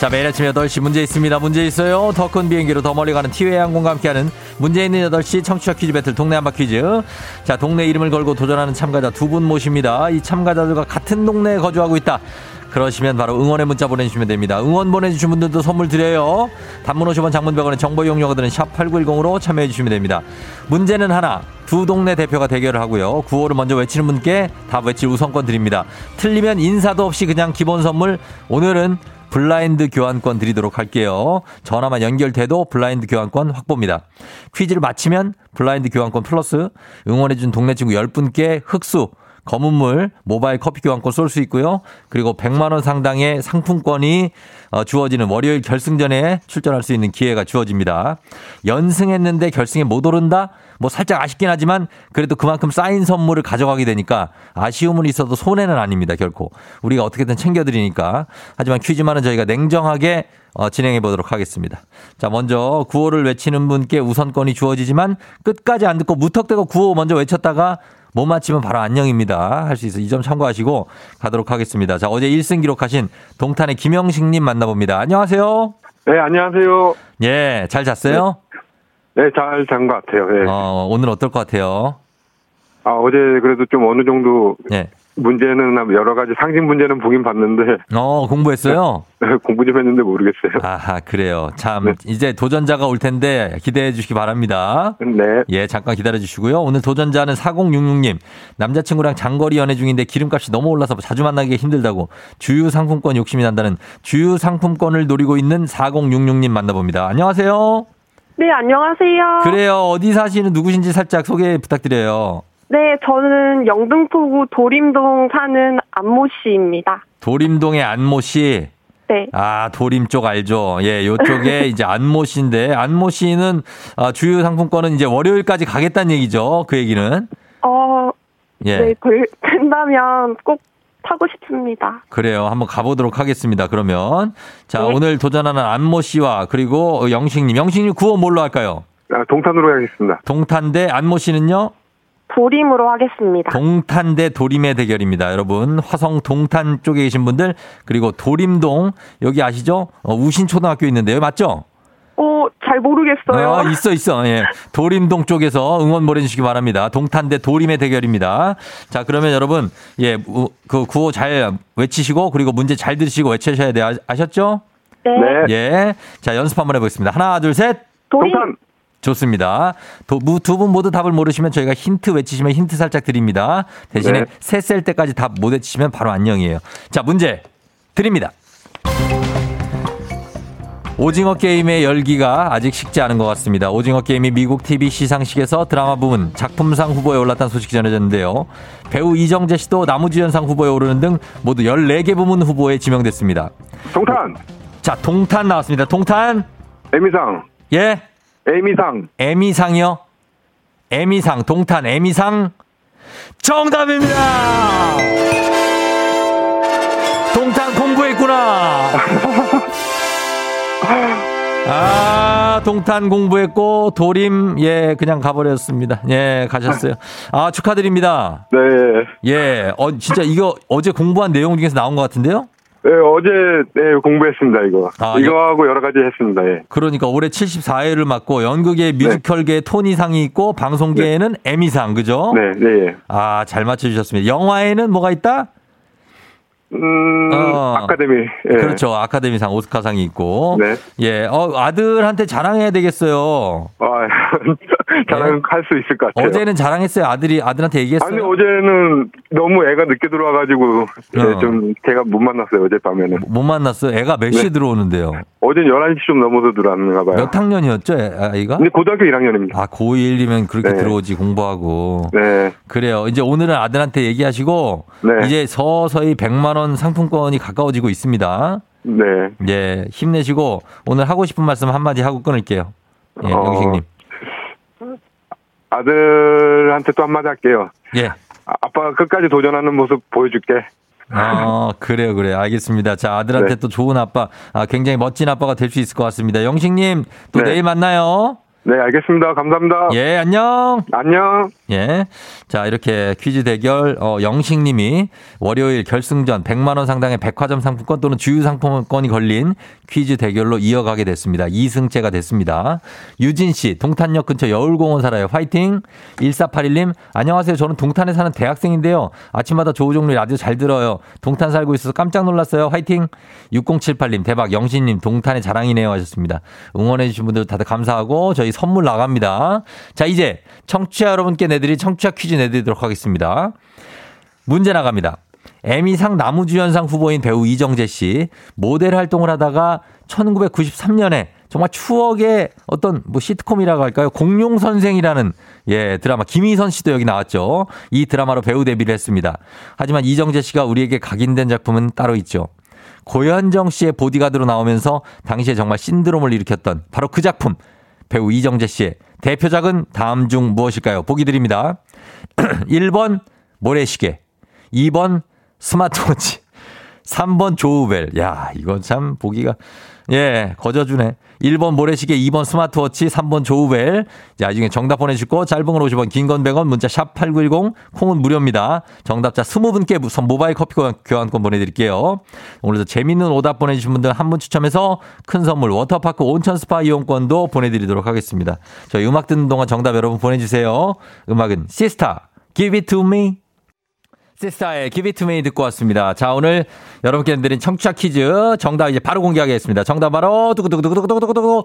Speaker 1: 자, 매일 아침 8시 문제 있습니다. 문제 있어요. 더 큰 비행기로 더 멀리 가는 티웨이 항공과 함께하는 문제 있는 8시 청취자 퀴즈 배틀 동네 한바 퀴즈. 자, 동네 이름을 걸고 도전하는 참가자 두 분 모십니다. 이 참가자들과 같은 동네에 거주하고 있다. 그러시면 바로 응원의 문자 보내주시면 됩니다. 응원 보내주신 분들도 선물 드려요. 단문 50원 장문병원의 정보 이용료가 드는 샵8910으로 참여해주시면 됩니다. 문제는 하나. 두 동네 대표가 대결을 하고요. 구호를 먼저 외치는 분께 답 외칠 우선권 드립니다. 틀리면 인사도 없이 그냥 기본 선물. 오늘은 블라인드 교환권 드리도록 할게요. 전화만 연결돼도 블라인드 교환권 확보입니다. 퀴즈를 마치면 블라인드 교환권 플러스 응원해준 동네 친구 10분께 흑수 검은물 모바일 커피 교환권 쏠 수 있고요. 그리고 100만 원 상당의 상품권이 어, 주어지는 월요일 결승전에 출전할 수 있는 기회가 주어집니다. 연승했는데 결승에 못 오른다? 뭐 살짝 아쉽긴 하지만 그래도 그만큼 쌓인 선물을 가져가게 되니까 아쉬움은 있어도 손해는 아닙니다. 결코. 우리가 어떻게든 챙겨드리니까. 하지만 퀴즈만은 저희가 냉정하게 어, 진행해 보도록 하겠습니다. 자, 먼저 구호를 외치는 분께 우선권이 주어지지만 끝까지 안 듣고 무턱대고 구호 먼저 외쳤다가 못 맞히면 바로 안녕입니다. 할 수 있어. 이 점 참고하시고 가도록 하겠습니다. 자, 어제 1승 기록하신 동탄의 김영식님 만나봅니다. 안녕하세요.
Speaker 8: 네, 안녕하세요.
Speaker 1: 예, 잘 잤어요?
Speaker 8: 네. 네, 잘 잔 것 같아요. 네.
Speaker 1: 어, 오늘 어떨 것 같아요?
Speaker 8: 아, 어제 그래도 좀 어느 정도 네. 문제는 여러 가지 상징 문제는 보긴 봤는데.
Speaker 1: 어, 공부했어요?
Speaker 8: 네, 네 공부 좀 했는데 모르겠어요.
Speaker 1: 아, 그래요. 참 네. 이제 도전자가 올 텐데 기대해 주시기 바랍니다.
Speaker 8: 네.
Speaker 1: 예, 잠깐 기다려 주시고요. 오늘 도전자는 4066님. 남자친구랑 장거리 연애 중인데 기름값이 너무 올라서 자주 만나기 힘들다고 주유 상품권 욕심이 난다는 주유 상품권을 노리고 있는 4066님 만나봅니다. 안녕하세요.
Speaker 9: 네, 안녕하세요.
Speaker 1: 그래요. 어디 사시는 누구신지 살짝 소개 부탁드려요.
Speaker 9: 네, 저는 영등포구 도림동 사는 안모 씨입니다.
Speaker 1: 도림동의 안모 씨. 네. 아, 도림 쪽 알죠. 예, 요쪽에 이제 안모 씨인데 안모 씨는 아, 주요 상품권은 이제 월요일까지 가겠다는 얘기죠. 그 얘기는.
Speaker 9: 어, 예. 네, 된다면 꼭 타고 싶습니다.
Speaker 1: 그래요. 한번 가보도록 하겠습니다. 그러면 자 네. 오늘 도전하는 안모 씨와 그리고 영식님, 영식님 구호 뭘로 할까요?
Speaker 8: 아, 동탄으로 하겠습니다.
Speaker 1: 동탄대 안모 씨는요?
Speaker 9: 도림으로 하겠습니다.
Speaker 1: 동탄 대 도림의 대결입니다. 여러분 화성 동탄 쪽에 계신 분들 그리고 도림동 여기 아시죠? 어, 우신초등학교 있는데요. 맞죠?
Speaker 9: 잘 모르겠어요. 어, 있어
Speaker 1: 있어. 예. 도림동 쪽에서 응원 보내주시기 바랍니다. 동탄 대 도림의 대결입니다. 자 그러면 여러분 예그 구호 잘 외치시고 그리고 문제 잘 들으시고 외치셔야 돼 아, 아셨죠?
Speaker 9: 네. 네. 예. 자
Speaker 1: 연습 한번 해보겠습니다. 하나 둘 셋.
Speaker 8: 도림. 동탄.
Speaker 1: 좋습니다. 두 분 모두 답을 모르시면 저희가 힌트 외치시면 힌트 살짝 드립니다. 대신에 네. 셋셀 때까지 답 못 외치시면 바로 안녕이에요. 자 문제 드립니다. 오징어 게임의 열기가 아직 식지 않은 것 같습니다. 오징어 게임이 미국 TV 시상식에서 드라마 부문 작품상 후보에 올랐다는 소식이 전해졌는데요. 배우 이정재 씨도 나무주연상 후보에 오르는 등 모두 14개 부문 후보에 지명됐습니다.
Speaker 8: 동탄.
Speaker 1: 자, 동탄 나왔습니다. 동탄.
Speaker 8: 에미상.
Speaker 1: 예.
Speaker 8: 에미상.
Speaker 1: 에미상이요? 에미상, 동탄 에미상. 정답입니다! 동탄 공부했구나! 아, 동탄 공부했고, 도림, 예, 그냥 가버렸습니다. 예, 가셨어요. 아, 축하드립니다.
Speaker 8: 네.
Speaker 1: 예, 어, 진짜 이거 어제 공부한 내용 중에서 나온 것 같은데요?
Speaker 8: 네, 어제, 네, 공부했습니다, 이거. 아, 예. 이거하고 여러 가지 했습니다, 예.
Speaker 1: 그러니까 올해 74회를 맞고, 연극의 뮤지컬계에 네. 토니상이 있고, 방송계에는 네. 에미상, 그죠? 네, 네. 예. 아, 잘 맞춰주셨습니다. 영화에는 뭐가 있다?
Speaker 8: 음, 어, 아카데미.
Speaker 1: 예. 그렇죠. 아카데미상, 오스카상이 있고. 네. 예. 어, 아들한테 자랑해야 되겠어요.
Speaker 8: 아, 자랑할 네. 수 있을 것 같아요.
Speaker 1: 어제는 자랑했어요. 아들이 아들한테 얘기했어요. 아니
Speaker 8: 어제는 너무 애가 늦게 들어와가지고 어. 좀 제가 못 만났어요 어젯밤에는.
Speaker 1: 못 만났어요. 애가 몇 시에 네. 들어오는데요?
Speaker 8: 어제 11시 쯤 넘어서 들어왔는가 봐요.
Speaker 1: 몇 학년이었죠 아이가?
Speaker 8: 근데 고등학교 1학년입니다.
Speaker 1: 아 고1이면 그렇게 네. 들어오지 공부하고. 네. 그래요. 이제 오늘은 아들한테 얘기하시고 네. 이제 서서히 100만 원 상품권이 가까워지고 있습니다.
Speaker 8: 네. 예,
Speaker 1: 힘내시고 오늘 하고 싶은 말씀 한마디 하고 끊을게요. 예, 어... 영식님.
Speaker 8: 아들한테 또 한마디 할게요. 예. 아, 아빠가 끝까지 도전하는 모습 보여줄게.
Speaker 1: 아, 그래요, 그래요. 알겠습니다. 자, 아들한테 네. 또 좋은 아빠, 아, 굉장히 멋진 아빠가 될 수 있을 것 같습니다. 영식님, 또 네. 내일 만나요.
Speaker 8: 네, 알겠습니다. 감사합니다.
Speaker 1: 예, 안녕.
Speaker 8: 안녕.
Speaker 1: 예. 자, 이렇게 퀴즈 대결, 어, 영식님이 월요일 결승전 100만원 상당의 백화점 상품권 또는 주유 상품권이 걸린 퀴즈 대결로 이어가게 됐습니다. 2승째가 됐습니다. 유진씨, 동탄역 근처 여울공원 살아요. 화이팅. 1481님, 안녕하세요. 저는 동탄에 사는 대학생인데요. 아침마다 조우종류 라디오 잘 들어요. 동탄 살고 있어서 깜짝 놀랐어요. 화이팅. 6078님, 대박. 영신님, 동탄의 자랑이네요. 하셨습니다. 응원해주신 분들 다들 감사하고 저희 선물 나갑니다. 자, 이제 청취자 여러분께 내드릴 청취자 퀴즈 내드리도록 하겠습니다. 문제 나갑니다. 에미상 나무주연상 후보인 배우 이정재 씨 모델 활동을 하다가 1993년에 정말 추억의 어떤 뭐 시트콤이라고 할까요? 공룡 선생이라는 예 드라마 김희선 씨도 여기 나왔죠. 이 드라마로 배우 데뷔를 했습니다. 하지만 이정재 씨가 우리에게 각인된 작품은 따로 있죠. 고현정 씨의 보디가드로 나오면서 당시에 정말 신드롬을 일으켰던 바로 그 작품 배우 이정재 씨의 대표작은 다음 중 무엇일까요? 보기 드립니다. 1번 모래시계, 2번 스마트워치, 3번 조우벨. 야, 이건 참 보기가 예, 거저주네. 1번 모래시계, 2번 스마트워치, 3번 조우벨. 자, 이 중에 정답 보내주고 시 짧은 건 50원, 긴건 100원, 문자 샵 8910, 콩은 무료입니다. 정답자 20분께 우선 모바일 커피 교환권 보내드릴게요. 오늘도 재밌는 오답 보내주신 분들 한 분 추첨해서 큰 선물 워터파크 온천 스파 이용권도 보내드리도록 하겠습니다. 저희 음악 듣는 동안 정답 여러분 보내주세요. 음악은 시스타, Give It To Me. 시스타의 기비 투메이 듣고 왔습니다. 자, 오늘 여러분께 드린 청취자 퀴즈 정답 이제 바로 공개하겠습니다. 정답 바로 두구두구두구두구두구두구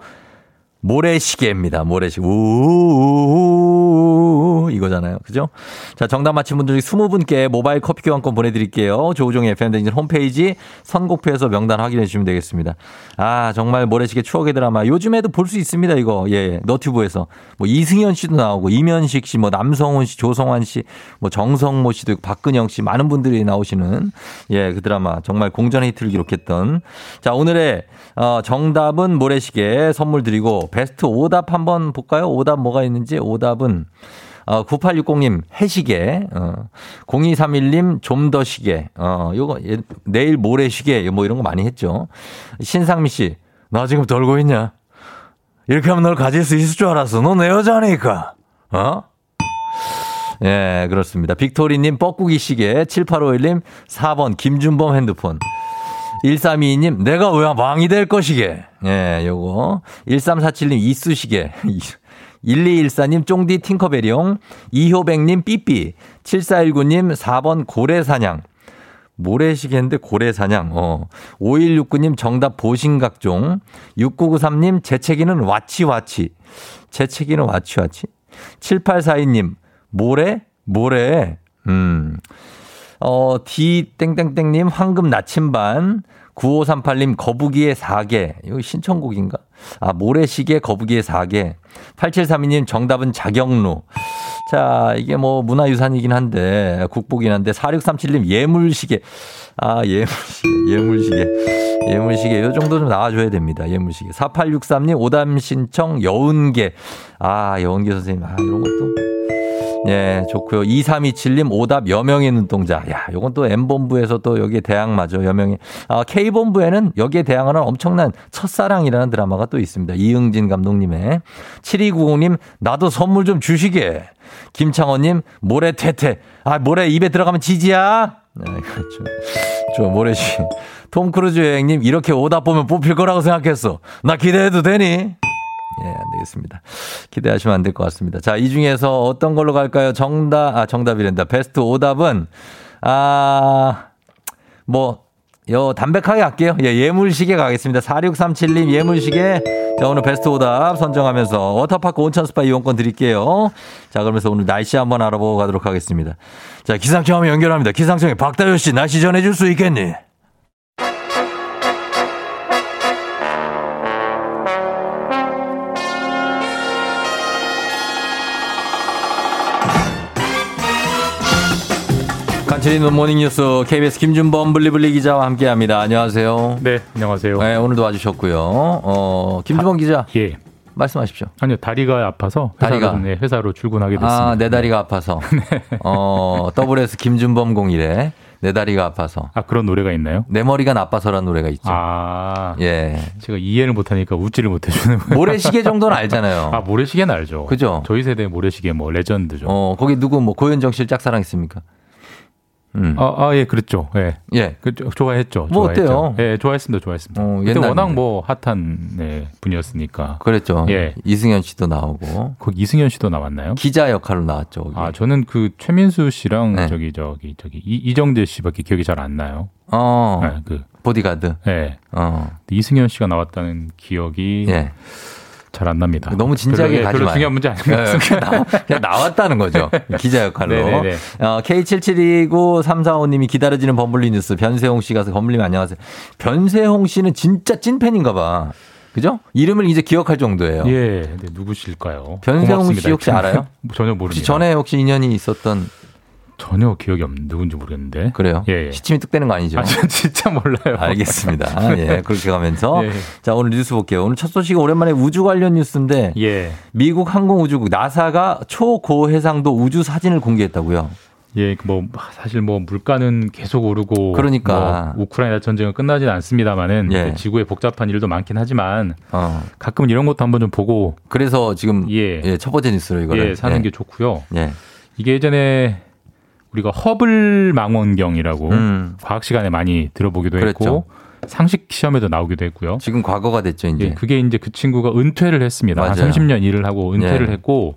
Speaker 1: 모래시계입니다. 모래시계. 우우우우 이거잖아요. 그죠? 자, 정답 맞힌 분들 20분께 모바일 커피 교환권 보내드릴게요. 조우종의 FM댕진 홈페이지 선곡표에서 명단 확인해 주시면 되겠습니다. 아, 정말 모래시계 추억의 드라마. 요즘에도 볼 수 있습니다. 이거. 예, 예, 너튜브에서. 뭐 이승현 씨도 나오고, 이면식 씨, 뭐 남성훈 씨, 조성환 씨, 뭐 정성모 씨도 있고, 박근영 씨, 많은 분들이 나오시는 예, 그 드라마. 정말 공전 히트를 기록했던. 자, 오늘의 어, 정답은 모래시계 선물 드리고, 베스트 오답 한번 볼까요? 오답 뭐가 있는지 오답은 어, 9860님, 해시계, 어, 0231님, 좀 더 시계, 어, 요거, 예, 내일 모레 시계, 뭐 이런 거 많이 했죠. 신상미 씨, 나 지금 돌고 있냐? 이렇게 하면 널 가질 수 있을 줄 알았어. 너 내 여자니까. 어? 예, 그렇습니다. 빅토리님, 뻐꾸기 시계, 7851님, 4번, 김준범 핸드폰. 1322님, 내가 왜 왕이 될 것이게. 예, 요거. 1347님, 이쑤시개. 1214님, 쫑디 팅커베리용. 이효백님, 삐삐. 7419님, 4번 고래사냥. 모래시계인데 고래사냥. 어. 5169님, 정답 보신각종. 6993님, 재채기는 와치와치. 재채기는 와치와치. 7842님, 모래? 모래. 음. 어, D 땡땡땡님 황금 나침반 9538님 거북이의 사계 이거 신청곡인가? 아 모래시계 거북이의 사계 8732님 정답은 자경루자 이게 뭐 문화유산이긴 한데 국보긴 한데 4637님 예물시계 아 예물시계 예물시계 예물시계 요 정도 좀 나와줘야 됩니다 예물시계 4863님 오담 신청 여운계 아 여운계 선생님 아 이런 것도 예, 좋고요. 2327님 오답 여명의 눈동자. 야, 요건 또 M본부에서 또 여기에 대항마죠. 여명이. 아, K본부에는 여기에 대항하는 엄청난 첫사랑이라는 드라마가 또 있습니다. 이응진 감독님의. 7290님 나도 선물 좀 주시게. 김창원님 모래 퇴퇴. 아, 모래 입에 들어가면 지지야. 네, 그렇죠. 저 모래신. 톰 크루즈 여행님 이렇게 오답 보면 뽑힐 거라고 생각했어. 나 기대해도 되니? 예, 안 되겠습니다. 기대하시면 안 될 것 같습니다. 자, 이 중에서 어떤 걸로 갈까요? 정답, 아, 정답이란다. 베스트 오답은, 아, 뭐, 요, 담백하게 할게요. 예, 예물시계 가겠습니다. 4637님 예물시계. 자, 오늘 베스트 오답 선정하면서 워터파크 온천 스파 이용권 드릴게요. 자, 그러면서 오늘 날씨 한번 알아보고 가도록 하겠습니다. 자, 기상청 한번 연결합니다. 기상청에 박다현 씨, 날씨 전해줄 수 있겠니? 간추린 모닝 뉴스 KBS 김준범 블리블리 기자와 함께합니다. 안녕하세요.
Speaker 10: 네, 안녕하세요. 네,
Speaker 1: 오늘도 와주셨고요. 어, 김준범 다, 기자. 예. 말씀하십시오.
Speaker 10: 아니요, 다리가 아파서 회사가 다리가. 네, 회사로 출근하게 아, 됐습니다. 아,
Speaker 1: 내 다리가 네. 아파서. 네. 어, WS 김준범 공일에 내 다리가 아파서.
Speaker 10: 아 그런 노래가 있나요?
Speaker 1: 내 머리가 나빠서라는 노래가 있죠.
Speaker 10: 아 예. 제가 이해를 못하니까 웃지를 못해주는. 거예요.
Speaker 1: 모래시계 정도는 알잖아요.
Speaker 10: 아 모래시계는 알죠. 그죠. 저희 세대 모래시계 뭐 레전드죠.
Speaker 1: 어 거기 누구 뭐 고현정 씨를 짝사랑 했습니까
Speaker 10: 음. 아, 아, 예, 그랬죠. 예. 예. 그, 좋아했죠. 뭐 좋아했죠. 어때요? 예, 좋아했습니다. 좋아했습니다. 어, 그때 워낙 뭐 핫한 네, 분이었으니까.
Speaker 1: 그랬죠. 예. 이승현 씨도 나오고.
Speaker 10: 거기 이승현 씨도 나왔나요?
Speaker 1: 기자 역할로 나왔죠. 거기.
Speaker 10: 아, 저는 그 최민수 씨랑 네. 저기 저기 저기 이, 이정재 씨밖에 기억이 잘 안 나요.
Speaker 1: 어. 네, 그 보디가드.
Speaker 10: 예. 어. 이승현 씨가 나왔다는 기억이 예. 잘안 납니다.
Speaker 1: 너무 진지하게
Speaker 10: 별로, 가지 별로 중요한
Speaker 1: 문제 아닌
Speaker 10: 것같 네,
Speaker 1: 네. 그냥, 나왔다는 거죠. 기자 역할로. 네, 어, K772934호님이 기다려지는 범블리 뉴스 변세홍 씨가 범블리 안녕하세요. 변세홍 씨는 진짜 찐팬인가 봐. 그죠? 이름을 이제 기억할 정도예요.
Speaker 10: 예. 네, 누구실까요?
Speaker 1: 변세홍 씨 혹시 알아요? 전혀 모릅니 혹시 전에 혹시 인연이 있었던
Speaker 10: 전혀 기억이 없는 누군지 모르겠는데.
Speaker 1: 그래요? 예, 예. 시침이 뚝 되는 거 아니죠?
Speaker 10: 아, 진짜 몰라요.
Speaker 1: 알겠습니다. 예, 그렇게 가면서 예. 자 오늘 뉴스 볼게요. 오늘 첫 소식은 오랜만에 우주 관련 뉴스인데 예. 미국 항공우주국 나사가 초고 해상도 우주 사진을 공개했다고요.
Speaker 10: 예, 그 뭐 사실 뭐 물가는 계속 오르고 그러니까 뭐 우크라이나 전쟁은 끝나진 않습니다만은 예. 지구에 복잡한 일도 많긴 하지만 어. 가끔 이런 것도 한번 좀 보고
Speaker 1: 그래서 지금 예, 예첫 번째 뉴스로 이거를
Speaker 10: 예, 사는 예. 게 좋고요. 예. 이게 예전에 우리가 허블 망원경이라고 음. 과학 시간에 많이 들어보기도 그랬죠. 했고 상식 시험에도 나오기도 했고요.
Speaker 1: 지금 과거가 됐죠, 이제. 예,
Speaker 10: 그게 이제 그 친구가 은퇴를 했습니다. 맞아요. 한 30년 일을 하고 은퇴를 예. 했고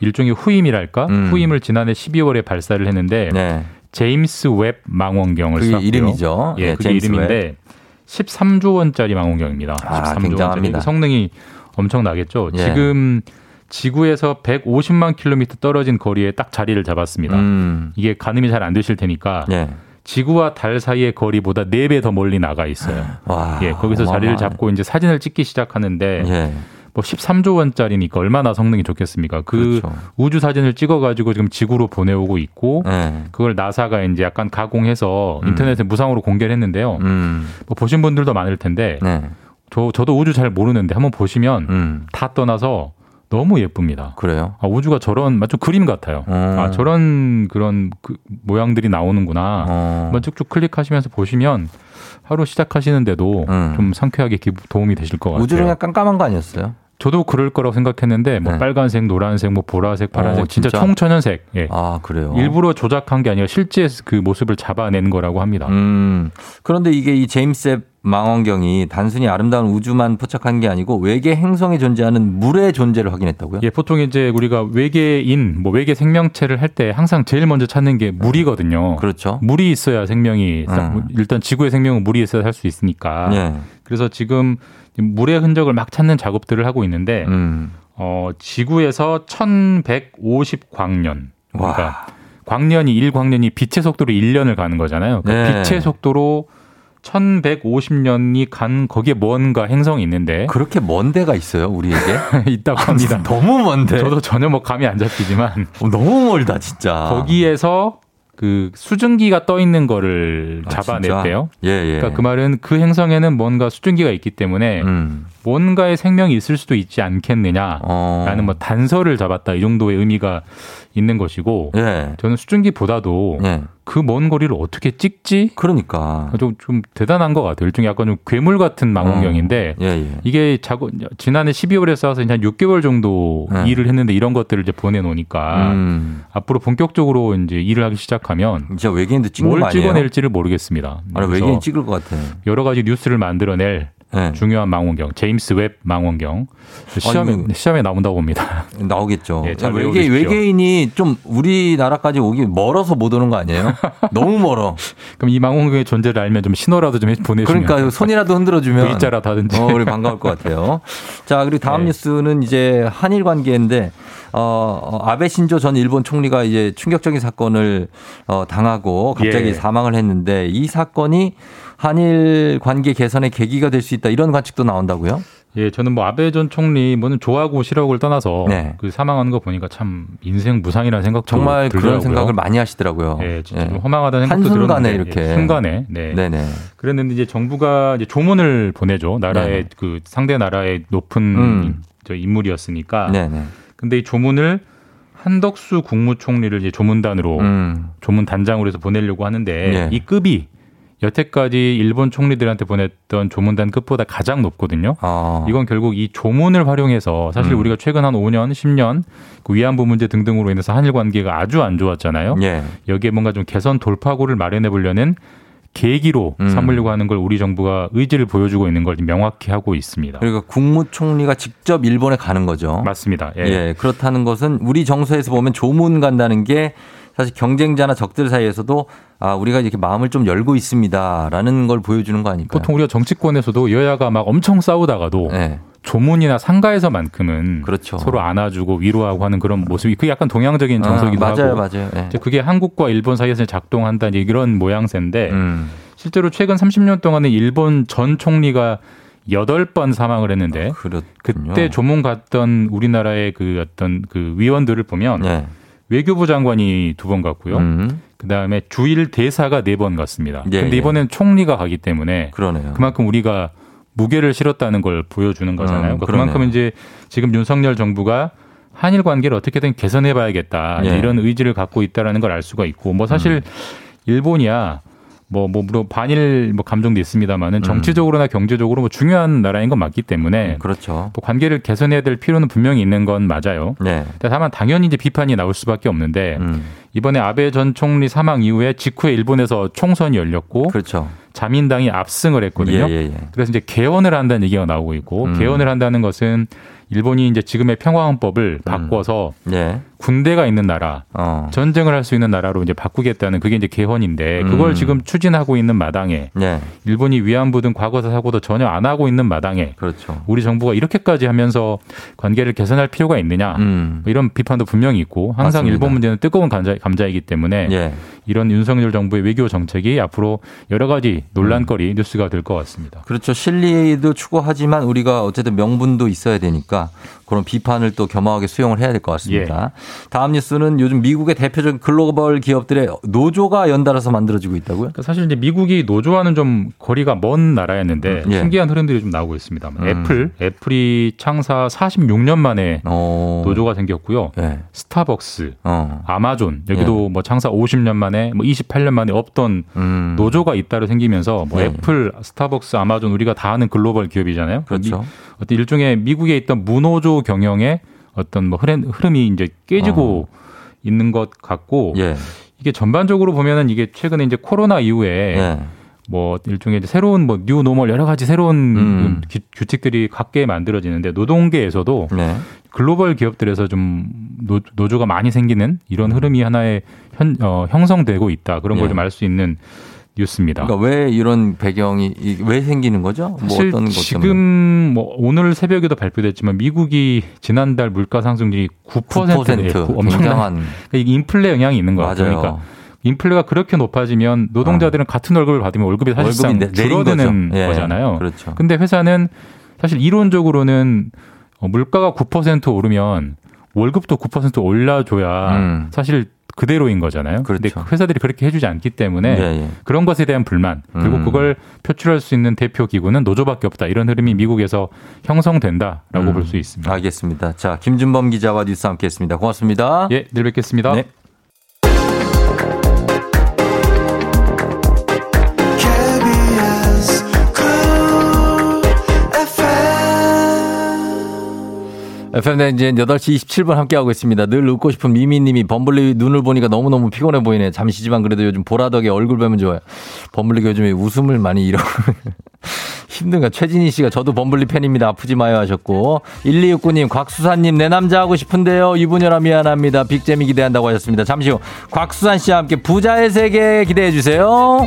Speaker 10: 일종의 후임이랄까? 음. 후임을 지난해 12월에 발사를 했는데 네. 제임스 웹 망원경을 그게 쐈고요. 이름이죠. 예, 네, 그게 이름인데 웹. 13조 원짜리 망원경입니다. 아, 13조 굉장합니다. 원짜리 성능이 엄청나겠죠. 예. 지금 지구에서 150만 킬로미터 떨어진 거리에 딱 자리를 잡았습니다. 음. 이게 가늠이 잘 안 되실 테니까 예. 지구와 달 사이의 거리보다 네 배 더 멀리 나가 있어요. 와, 예, 거기서 자리를 잡고 이제 사진을 찍기 시작하는데 예. 뭐 13조 원짜리니까 얼마나 성능이 좋겠습니까? 그 그렇죠. 우주 사진을 찍어가지고 지금 지구로 보내오고 있고 네. 그걸 나사가 이제 약간 가공해서 음. 인터넷에 무상으로 공개를 했는데요. 음. 뭐 보신 분들도 많을 텐데 네. 저, 저도 우주 잘 모르는데 한번 보시면 음. 다 떠나서 너무 예쁩니다.
Speaker 1: 그래요?
Speaker 10: 아, 우주가 저런 마치 그림 같아요. 음. 아 저런 그런 그 모양들이 나오는구나. 음. 한번 쭉쭉 클릭하시면서 보시면 하루 시작하시는데도 음. 좀 상쾌하게 기, 도움이 되실 것 같아요.
Speaker 1: 우주는 깜깜한 거 아니었어요?
Speaker 10: 저도 그럴 거라고 생각했는데 뭐 네. 빨간색, 노란색, 뭐 보라색, 어, 파란색 오, 진짜? 진짜, 총천연색. 예. 아 그래요. 일부러 조작한 게 아니라 실제 그 모습을 잡아낸 거라고 합니다. 음.
Speaker 1: 그런데 이게 이 제임스 망원경이 단순히 아름다운 우주만 포착한 게 아니고 외계 행성에 존재하는 물의 존재를 확인했다고요?
Speaker 10: 예, 보통 이제 우리가 외계인, 뭐 외계 생명체를 할 때 항상 제일 먼저 찾는 게 물이거든요.
Speaker 1: 음, 그렇죠.
Speaker 10: 물이 있어야 생명이 음. 일단 지구의 생명은 물이 있어야 살 수 있으니까. 예. 그래서 지금 물의 흔적을 막 찾는 작업들을 하고 있는데 음. 어, 지구에서 1150광년. 그러니까 광년이 1광년이 빛의 속도로 1년을 가는 거잖아요. 그러니까 예. 빛의 속도로 1150년이 간 거기에 뭔가 행성이 있는데
Speaker 1: 그렇게 먼 데가 있어요 우리에게
Speaker 10: 있다고 아, 합니다. 아,
Speaker 1: 너무 먼데.
Speaker 10: 저도 전혀 뭐 감이 안 잡히지만
Speaker 1: 어, 너무 멀다 진짜.
Speaker 10: 거기에서 그 수증기가 떠 있는 거를 아, 잡아냈대요. 예, 예. 그러니까 그 말은 그 행성에는 뭔가 수증기가 있기 때문에 음. 뭔가의 생명이 있을 수도 있지 않겠느냐라는 어. 뭐 단서를 잡았다 이 정도의 의미가 있는 것이고 예. 저는 수증기보다도 예. 그먼 거리를 어떻게 찍지?
Speaker 1: 그러니까
Speaker 10: 좀, 좀 대단한 것 같아요. 일종의 약간 좀 괴물 같은 어. 망원경인데 어. 예, 이게 자고 지난해 12월에 쌓아서 이제 한 6개월 정도 예. 일을 했는데 이런 것들을 이제 보내놓으니까 음. 앞으로 본격적으로 이제 일을 하기 시작하면 진짜 외계인도 찍는
Speaker 1: 뭘
Speaker 10: 찍어낼지를 모르겠습니다.
Speaker 1: 아니, 외계인 찍을 것 같아요.
Speaker 10: 여러 가지 뉴스를 만들어낼 네. 중요한 망원경, 제임스 웹 망원경 시험에 아니, 뭐 시험에 나온다고 봅니다.
Speaker 1: 나오겠죠. 예, 아, 외계, 외계인이 좀 우리나라까지 오기 멀어서 못 오는 거 아니에요? 너무 멀어.
Speaker 10: 그럼 이 망원경의 존재를 알면 좀 신호라도 좀 보내주면
Speaker 1: 그러니까 손이라도 흔들어주면 V자라다든지 어, 우리 반가울 것 같아요. 자 그리고 다음 네. 뉴스는 이제 한일 관계인데 어, 어, 아베 신조 전 일본 총리가 이제 충격적인 사건을 어, 당하고 갑자기 예. 사망을 했는데 이 사건이 한일 관계 개선의 계기가 될 수 있다 이런 관측도 나온다고요?
Speaker 10: 예, 저는 뭐 아베 전 총리 뭐는 좋아하고 싫어하고를 떠나서 네. 그 사망하는 거 보니까 참 인생 무상이라는 생각 정말
Speaker 1: 들더라고요. 그런 생각을 많이 하시더라고요.
Speaker 10: 예, 진짜 예. 좀 허망하다는 생각도
Speaker 1: 한순간에 들었는데 예,
Speaker 10: 이렇게 예,
Speaker 1: 순간에
Speaker 10: 네. 네네. 그랬는데 이제 정부가 이제 조문을 보내죠. 나라의 네네. 그 상대 나라의 높은 음. 저 인물이었으니까. 네네. 근데 이 조문을 한덕수 국무총리를 이제 조문단으로 음. 조문 단장으로 해서 보내려고 하는데 예. 이 급이 여태까지 일본 총리들한테 보냈던 조문단 끝보다 가장 높거든요. 아. 이건 결국 이 조문을 활용해서 사실 음. 우리가 최근 한 5년, 10년 그 위안부 문제 등등으로 인해서 한일 관계가 아주 안 좋았잖아요. 예. 여기에 뭔가 좀 개선 돌파구를 마련해 보려는 계기로 음. 삼으려고 하는 걸 우리 정부가 의지를 보여주고 있는 걸 명확히 하고 있습니다.
Speaker 1: 그러니까 국무총리가 직접 일본에 가는 거죠.
Speaker 10: 맞습니다. 예.
Speaker 1: 예 그렇다는 것은 우리 정서에서 보면 조문 간다는 게 사실 경쟁자나 적들 사이에서도 아, 우리가 이렇게 마음을 좀 열고 있습니다라는 걸 보여주는 거 아닐까요?
Speaker 10: 보통 우리가 정치권에서도 여야가 막 엄청 싸우다가도 네. 조문이나 상가에서만큼은 그렇죠. 서로 안아주고 위로하고 하는 그런 모습이 그게 약간 동양적인 정서기도 아, 맞아요, 하고 맞아요. 네. 이제 그게 한국과 일본 사이에서 작동한다 이런 모양새인데 음. 실제로 최근 30년 동안에 일본 전 총리가 8번 사망을 했는데 아, 그때 조문 갔던 우리나라의 그 어떤 그 위원들을 보면 네. 외교부 장관이 두 번 갔고요. 음. 그다음에 주일 대사가 네 번 갔습니다. 예, 근데 예. 이번엔 예. 총리가 가기 때문에 그러네요. 그만큼 우리가 무게를 실었다는 걸 보여주는 거잖아요. 음, 그러니까 그만큼 이제 지금 윤석열 정부가 한일 관계를 어떻게든 개선해 봐야겠다. 예. 이런 의지를 갖고 있다라는 걸 알 수가 있고 뭐 사실 음. 일본이야 뭐, 뭐, 물론 반일 뭐 감정도 있습니다만은 음. 정치적으로나 경제적으로 뭐 중요한 나라인 건 맞기 때문에. 음, 그렇죠. 또 관계를 개선해야 될 필요는 분명히 있는 건 맞아요. 네. 다만 당연히 이제 비판이 나올 수밖에 없는데 음. 이번에 아베 전 총리 사망 이후에 직후에 일본에서 총선이 열렸고.
Speaker 1: 그렇죠.
Speaker 10: 자민당이 압승을 했거든요. 예, 예, 예. 그래서 이제 개헌을 한다는 얘기가 나오고 있고 음. 개헌을 한다는 것은 일본이 이제 지금의 평화헌법을 음. 바꿔서 음. 예. 군대가 있는 나라, 어. 전쟁을 할 수 있는 나라로 이제 바꾸겠다는 그게 이제 개헌인데 음. 그걸 음. 지금 추진하고 있는 마당에 네. 일본이 위안부 등 과거사 사고도 전혀 안 하고 있는 마당에 그렇죠. 우리 정부가 이렇게까지 하면서 관계를 개선할 필요가 있느냐 음. 뭐 이런 비판도 분명히 있고 항상 맞습니다. 일본 문제는 뜨거운 감자, 감자이기 때문에 예. 이런 윤석열 정부의 외교 정책이 앞으로 여러 가지 논란거리 음. 뉴스가 될 것 같습니다.
Speaker 1: 그렇죠. 실리도 추구하지만 우리가 어쨌든 명분도 있어야 되니까 그런 비판을 또 겸허하게 수용을 해야 될 것 같습니다. 예. 다음 뉴스는 요즘 미국의 대표적인 글로벌 기업들의 노조가 연달아서 만들어지고 있다고요? 그러니까
Speaker 10: 사실 이제 미국이 노조와는 좀 거리가 먼 나라였는데 음, 예. 신기한 흐름들이 좀 나오고 있습니다. 음. 애플, 애플이 창사 46년 만에 오. 어. 노조가 생겼고요. 예. 스타벅스, 어. 아마존 여기도 예. 뭐 창사 50년 만에 뭐 28년 만에 없던 음. 노조가 잇따라 생기면서 뭐 예. 애플, 스타벅스, 아마존 우리가 다 아는 글로벌 기업이잖아요. 그렇죠. 어떤 일종의 미국에 있던 무노조 경영의 어떤 뭐 흐름, 흐름이 이제 깨지고 어. 있는 것 같고 예. 이게 전반적으로 보면은 이게 최근에 이제 코로나 이후에 예. 뭐 일종의 새로운 뭐 뉴 노멀 여러 가지 새로운 음. 규, 규칙들이 각계 만들어지는데 노동계에서도 네. 글로벌 기업들에서 좀 노, 조가 많이 생기는 이런 음. 흐름이 하나의 현, 어, 형성되고 있다 그런 걸 좀 알수 예. 있는 뉴스입니다.
Speaker 1: 그러니까 왜 이런 배경이 왜 생기는 거죠?
Speaker 10: 뭐 사실 뭐 지금 뭐 오늘 새벽에도 발표됐지만 미국이 지난달 물가 상승률이 9%예요. 9% 엄청난 그러니까 인플레 영향이 있는 거예요. 그러니까 인플레가 그렇게 높아지면 노동자들은 어. 같은 월급을 받으면 월급이 사실상 줄어드는 거죠. 예, 거잖아요. 그렇죠. 근데 회사는 사실 이론적으로는 어, 물가가 9% 오르면 월급도 9% 올려줘야 음. 사실 그대로인 거잖아요. 그런데 그렇죠. 회사들이 그렇게 해주지 않기 때문에 예, 예. 그런 것에 대한 불만 그리고 음. 그걸 표출할 수 있는 대표 기구는 노조밖에 없다 이런 흐름이 미국에서 형성된다라고 음. 볼수 있습니다.
Speaker 1: 알겠습니다. 자 김준범 기자와 뉴스 함께했습니다. 고맙습니다.
Speaker 10: 예, 내일 뵙겠습니다. 네.
Speaker 1: FM 댕진 8시 27분 함께하고 있습니다. 늘 웃고 싶은 미미님이 범블리 눈을 보니까 너무너무 피곤해 보이네. 잠시지만 그래도 요즘 보라덕에 얼굴 뵈면 좋아요. 범블리가 요즘에 웃음을 많이 잃어. 힘든가. 최진희 씨가 저도 범블리 팬입니다. 아프지 마요 하셨고. 1269님, 곽수산님, 내 남자 하고 싶은데요. 이분여라 미안합니다. 빅잼이 기대한다고 하셨습니다. 잠시 후 곽수산 씨와 함께 부자의 세계 기대해 주세요.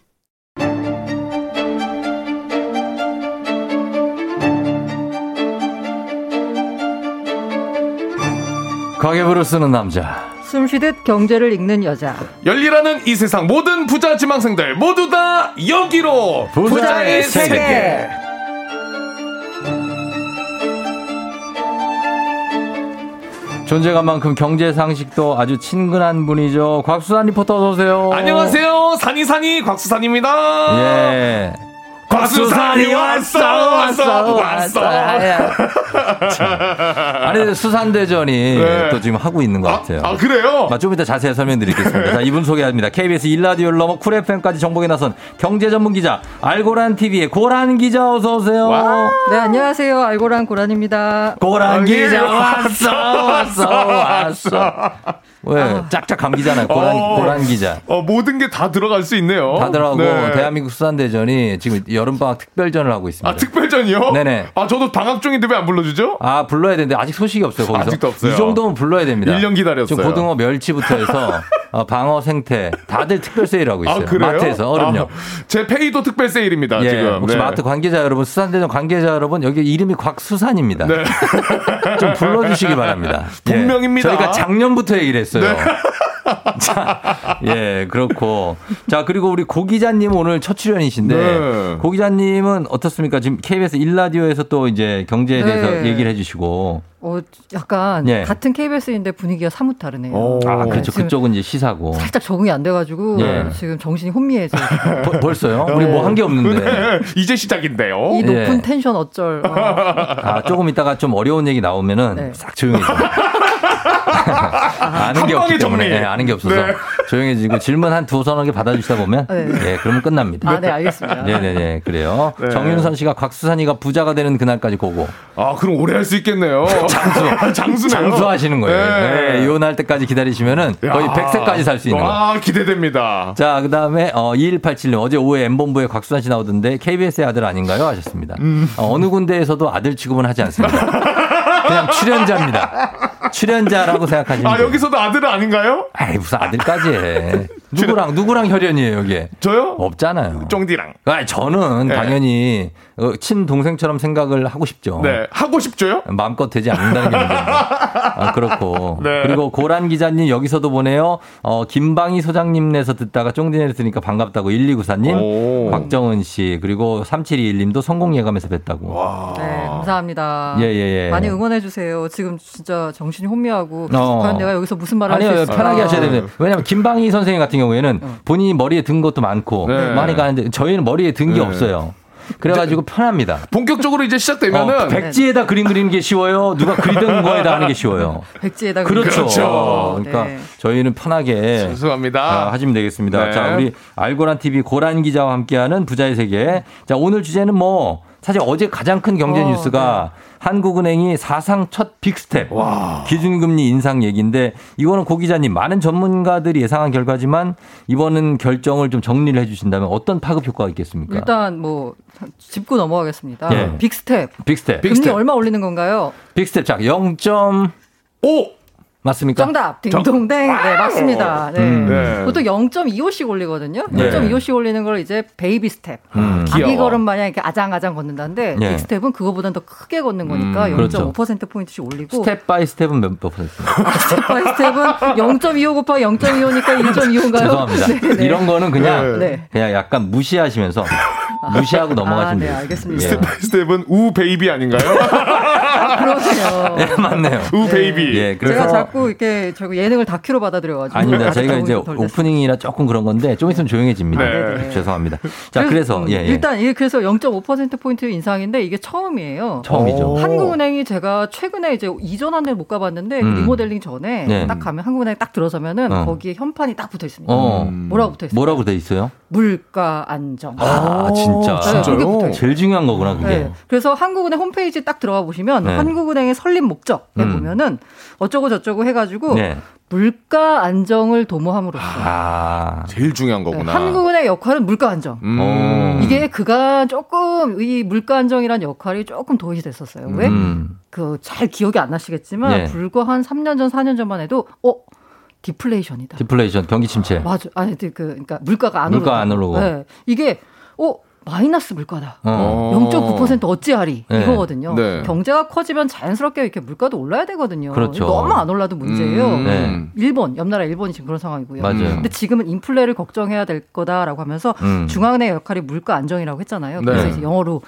Speaker 11: 가계부를 쓰는 남자.
Speaker 12: 숨쉬듯 경제를 읽는 여자.
Speaker 11: 열리라는 이 세상 모든 부자 지망생들 모두 다 여기로 부자의, 부자의 세계. 세계.
Speaker 1: 존재감만큼 경제 상식도 아주 친근한 분이죠. 곽수산 리포터 어서 오세요.
Speaker 11: 안녕하세요. 산이산이 곽수산입니다.
Speaker 1: 예. 곽수산이 왔어 왔어 왔어. 아, 예. 아니 수산대전이 네. 또 지금 하고 있는 것 아, 같아요.
Speaker 11: 아, 아 그래요?
Speaker 1: 좀 이따 자세히 설명드리겠습니다. 자, 이분 소개합니다. KBS 일라디오를 넘어 쿨 FM까지 정복에 나선 경제 전문 기자 알고란 TV의 고란 기자 어서 오세요. 와우.
Speaker 13: 네 안녕하세요 알고란 고란입니다.
Speaker 1: 고란 아, 예. 기자 왔어 왔어 왔어. 왜 아. 짝짝 감기잖아요. 고란, 어, 고란 기자.
Speaker 11: 어, 모든 게 다 들어갈 수 있네요.
Speaker 1: 다 들어가고 네. 대한민국 수산대전이 지금 여름방학 특별전을 하고 있습니다. 아,
Speaker 11: 특별전이요? 네네. 아, 저도 방학 중인데 왜 안 불러주죠?
Speaker 1: 아, 불러야 되는데 아직 소식이 없어요, 거기서. 아직도 없어요. 이 정도면 불러야 됩니다.
Speaker 11: 1년 기다렸어요.
Speaker 1: 고등어 멸치부터 해서 어, 방어 생태 다들 특별 세일하고 아, 있어요. 아, 마트에서
Speaker 11: 얼음요. 아, 제 페이도 특별 세일입니다, 예, 지금.
Speaker 1: 혹시 네. 마트 관계자 여러분, 수산대전 관계자 여러분, 여기 이름이 곽수산입니다. 네. 좀 불러주시기 바랍니다.
Speaker 11: 분명입니다.
Speaker 1: 예, 저희가 작년부터 얘기를 했어요. 네. 자, 예, 그렇고. 자, 그리고 우리 고 기자님 오늘 첫 출연이신데 네. 고 기자님은 어떻습니까? 지금 KBS 일라디오에서또 이제 경제에 네. 대해서 네. 얘기를 해 주시고 어,
Speaker 13: 약간 예. 같은 KBS인데 분위기가 사뭇 다르네요. 오.
Speaker 1: 아, 그렇죠. 그쪽은 이제 시사고.
Speaker 13: 살짝 적응이 안 돼가지고 예. 지금 정신이 혼미해져.
Speaker 1: 벌, 벌써요? 우리 뭐 한 게 없는데.
Speaker 11: 이제 시작인데요.
Speaker 13: 이 높은 예. 텐션 어쩔. 어.
Speaker 1: 아, 조금 이따가좀 어려운 얘기 나오면은 싹조용히 아, 아는 게 없기 때문에 네, 아는 게 없어서 네. 조용해지고 질문 한두 서너 개 받아주시다 보면 네. 예 그러면 끝납니다.
Speaker 13: 아네 알겠습니다. 네네네
Speaker 1: 네, 네, 그래요. 네. 정윤선 씨가 곽수산이가 부자가 되는 그날까지 고고.
Speaker 11: 아 그럼 오래 할 수 있겠네요.
Speaker 1: 장수 장수 장수하시는 거예요. 네. 이혼할 때까지 기다리시면은 거의 야. 100세까지 살 수 있는 거예요. 아
Speaker 11: 기대됩니다.
Speaker 1: 자 그다음에 어, 2187님 어제 오후에 엠본부에 곽수산 씨 나오던데 KBS의 아들 아닌가요 하셨습니다. 음. 어, 어느 군데에서도 아들 취급은 하지 않습니다. 그냥 출연자입니다. 출연자라고 생각하시면. 아,
Speaker 11: 여기서도 아들 아닌가요?
Speaker 1: 아이, 무슨 아들까지 해. 누구랑 누구랑 혈연이에요 여기
Speaker 11: 저요?
Speaker 1: 없잖아요.
Speaker 11: 쫑디랑.
Speaker 1: 아 저는 네. 당연히 어, 친 동생처럼 생각을 하고 싶죠. 네,
Speaker 11: 하고 싶죠요?
Speaker 1: 마음껏 되지 않는다는 게 문제예요. 아, 그렇고 네. 그리고 고란 기자님 여기서도 보내요. 어, 김방희 소장님네서 듣다가 쫑디네 들으니까 반갑다고 1294님, 박정은 씨 그리고 3721님도 성공 예감에서 뵀다고.
Speaker 13: 네, 감사합니다. 예예예. 예, 예. 많이 응원해 주세요. 지금 진짜 정신이 혼미하고 어. 과연 내가 여기서 무슨 말을 할 수 있을까?
Speaker 1: 편하게 하셔야 됩니다. 아. 왜냐하면 김방희 선생님 같은 경우에는 어. 본인이 머리에 든 것도 많고 네. 많이 가는데 저희는 머리에 든게 네. 없어요. 그래가지고 편합니다.
Speaker 11: 본격적으로 이제 시작되면은
Speaker 1: 어, 백지에다 그림 그리는 게 쉬워요. 누가 그리던 거에다 하는 게 쉬워요.
Speaker 13: 백지에다
Speaker 1: 그렇죠. 그렇죠. 어, 그러니까 네. 저희는 편하게
Speaker 11: 죄송합니다. 아,
Speaker 1: 하시면 되겠습니다. 네. 자 우리 알고란 TV 고란 기자와 함께하는 부자의 세계. 자 오늘 주제는 뭐 사실 어제 가장 큰 경제 어, 뉴스가 네. 한국은행이 사상 첫 빅스텝 와. 기준금리 인상 얘기인데 이거는 고 기자님 많은 전문가들이 예상한 결과지만 이번은 결정을 좀 정리를 해주신다면 어떤 파급 효과가 있겠습니까?
Speaker 13: 일단 뭐 짚고 넘어가겠습니다. 예. 빅스텝. 빅스텝. 빅스텝. 얼마 올리는 건가요?
Speaker 1: 빅스텝 자 0.5. 맞습니까?
Speaker 13: 정답. 딩동댕. 정... 네, 맞습니다. 네. 음. 네. 네. 보통 0.25씩 올리거든요. 0.25씩 올리는 걸 이제 베이비 스텝. 음, 아기 귀여워. 걸음 마냥 이렇게 아장아장 걷는다는데 예. 네. 빅스텝은 그거보단 더 크게 걷는 음, 거니까 음, 0.5% 그렇죠. 포인트씩 올리고
Speaker 1: 스텝 바이 스텝은 몇 퍼센트?
Speaker 13: 스텝 바이 스텝은 0.25 곱하기 0.25니까 1.25인가요?
Speaker 1: 죄송합니다. 네네. 이런 거는 그냥 네. 그냥 약간 무시하시면서 아, 무시하고 넘어가시면 돼요. 아, 네,
Speaker 13: 알겠습니다. 예.
Speaker 11: 스텝 바이 스텝은 우 베이비 아닌가요?
Speaker 13: 그러세요.
Speaker 1: 예, 맞네요. 우
Speaker 11: 네. 베이비.
Speaker 1: 예,
Speaker 13: 그래서 제가 자꾸 이렇게 자꾸 예능을 다큐로 받아들여가지고.
Speaker 1: 아닙니다. 저희가 이제 오프닝이라 조금 그런 건데 좀 있으면 조용해집니다. 네. 네 죄송합니다. 자, 그래서, 그래서 예, 예. 일단 그래서
Speaker 13: 0.5% 포인트 인상인데 이게 처음이에요.
Speaker 1: 처음이죠.
Speaker 13: 한국은행이 제가 최근에 이제 이전 한데 못 가봤는데 그 음. 리모델링 전에 네. 딱 가면 한국은행 딱 들어서면은 어. 거기에 현판이 딱 붙어 있습니다. 어. 뭐라고 붙어 있어요?
Speaker 1: 뭐라고 돼 있어요?
Speaker 13: 물가 안정. 아,
Speaker 1: 아 진짜. 진짜요? 제일 중요한 거구나 그게. 네.
Speaker 13: 그래서 한국은행 홈페이지 딱 들어가 보시면 보면 네. 한국은행의 설립 목적에 음. 보면은 어쩌고 저쩌고 해가지고 네. 물가 안정을 도모함으로써
Speaker 11: 아, 제일 중요한 네, 거구나.
Speaker 13: 한국은행 역할은 물가 안정. 음. 어. 이게 그간 조금 이 물가 안정이란 역할이 조금 도의됐었어요. 왜? 음. 그잘 기억이 안 나시겠지만 네. 불과 한 3년 전, 4년 전만 해도 어 디플레이션이다.
Speaker 1: 디플레이션 경기 침체.
Speaker 13: 맞아. 아니 그 그러니까 물가가 안 물가 오르고. 안 오르고. 네. 이게 어 마이너스 물가다. 어. 0.9% 어찌하리 네. 이거거든요. 네. 경제가 커지면 자연스럽게 이렇게 물가도 올라야 되거든요. 그렇죠. 너무 안 올라도 문제예요. 음. 네. 일본 옆나라 일본이 지금 그런 상황이고요. 맞아요. 근데 지금은 인플레를 걱정해야 될 거다라고 하면서 음. 중앙은행 역할이 물가 안정이라고 했잖아요. 네. 그래서 이제 영어로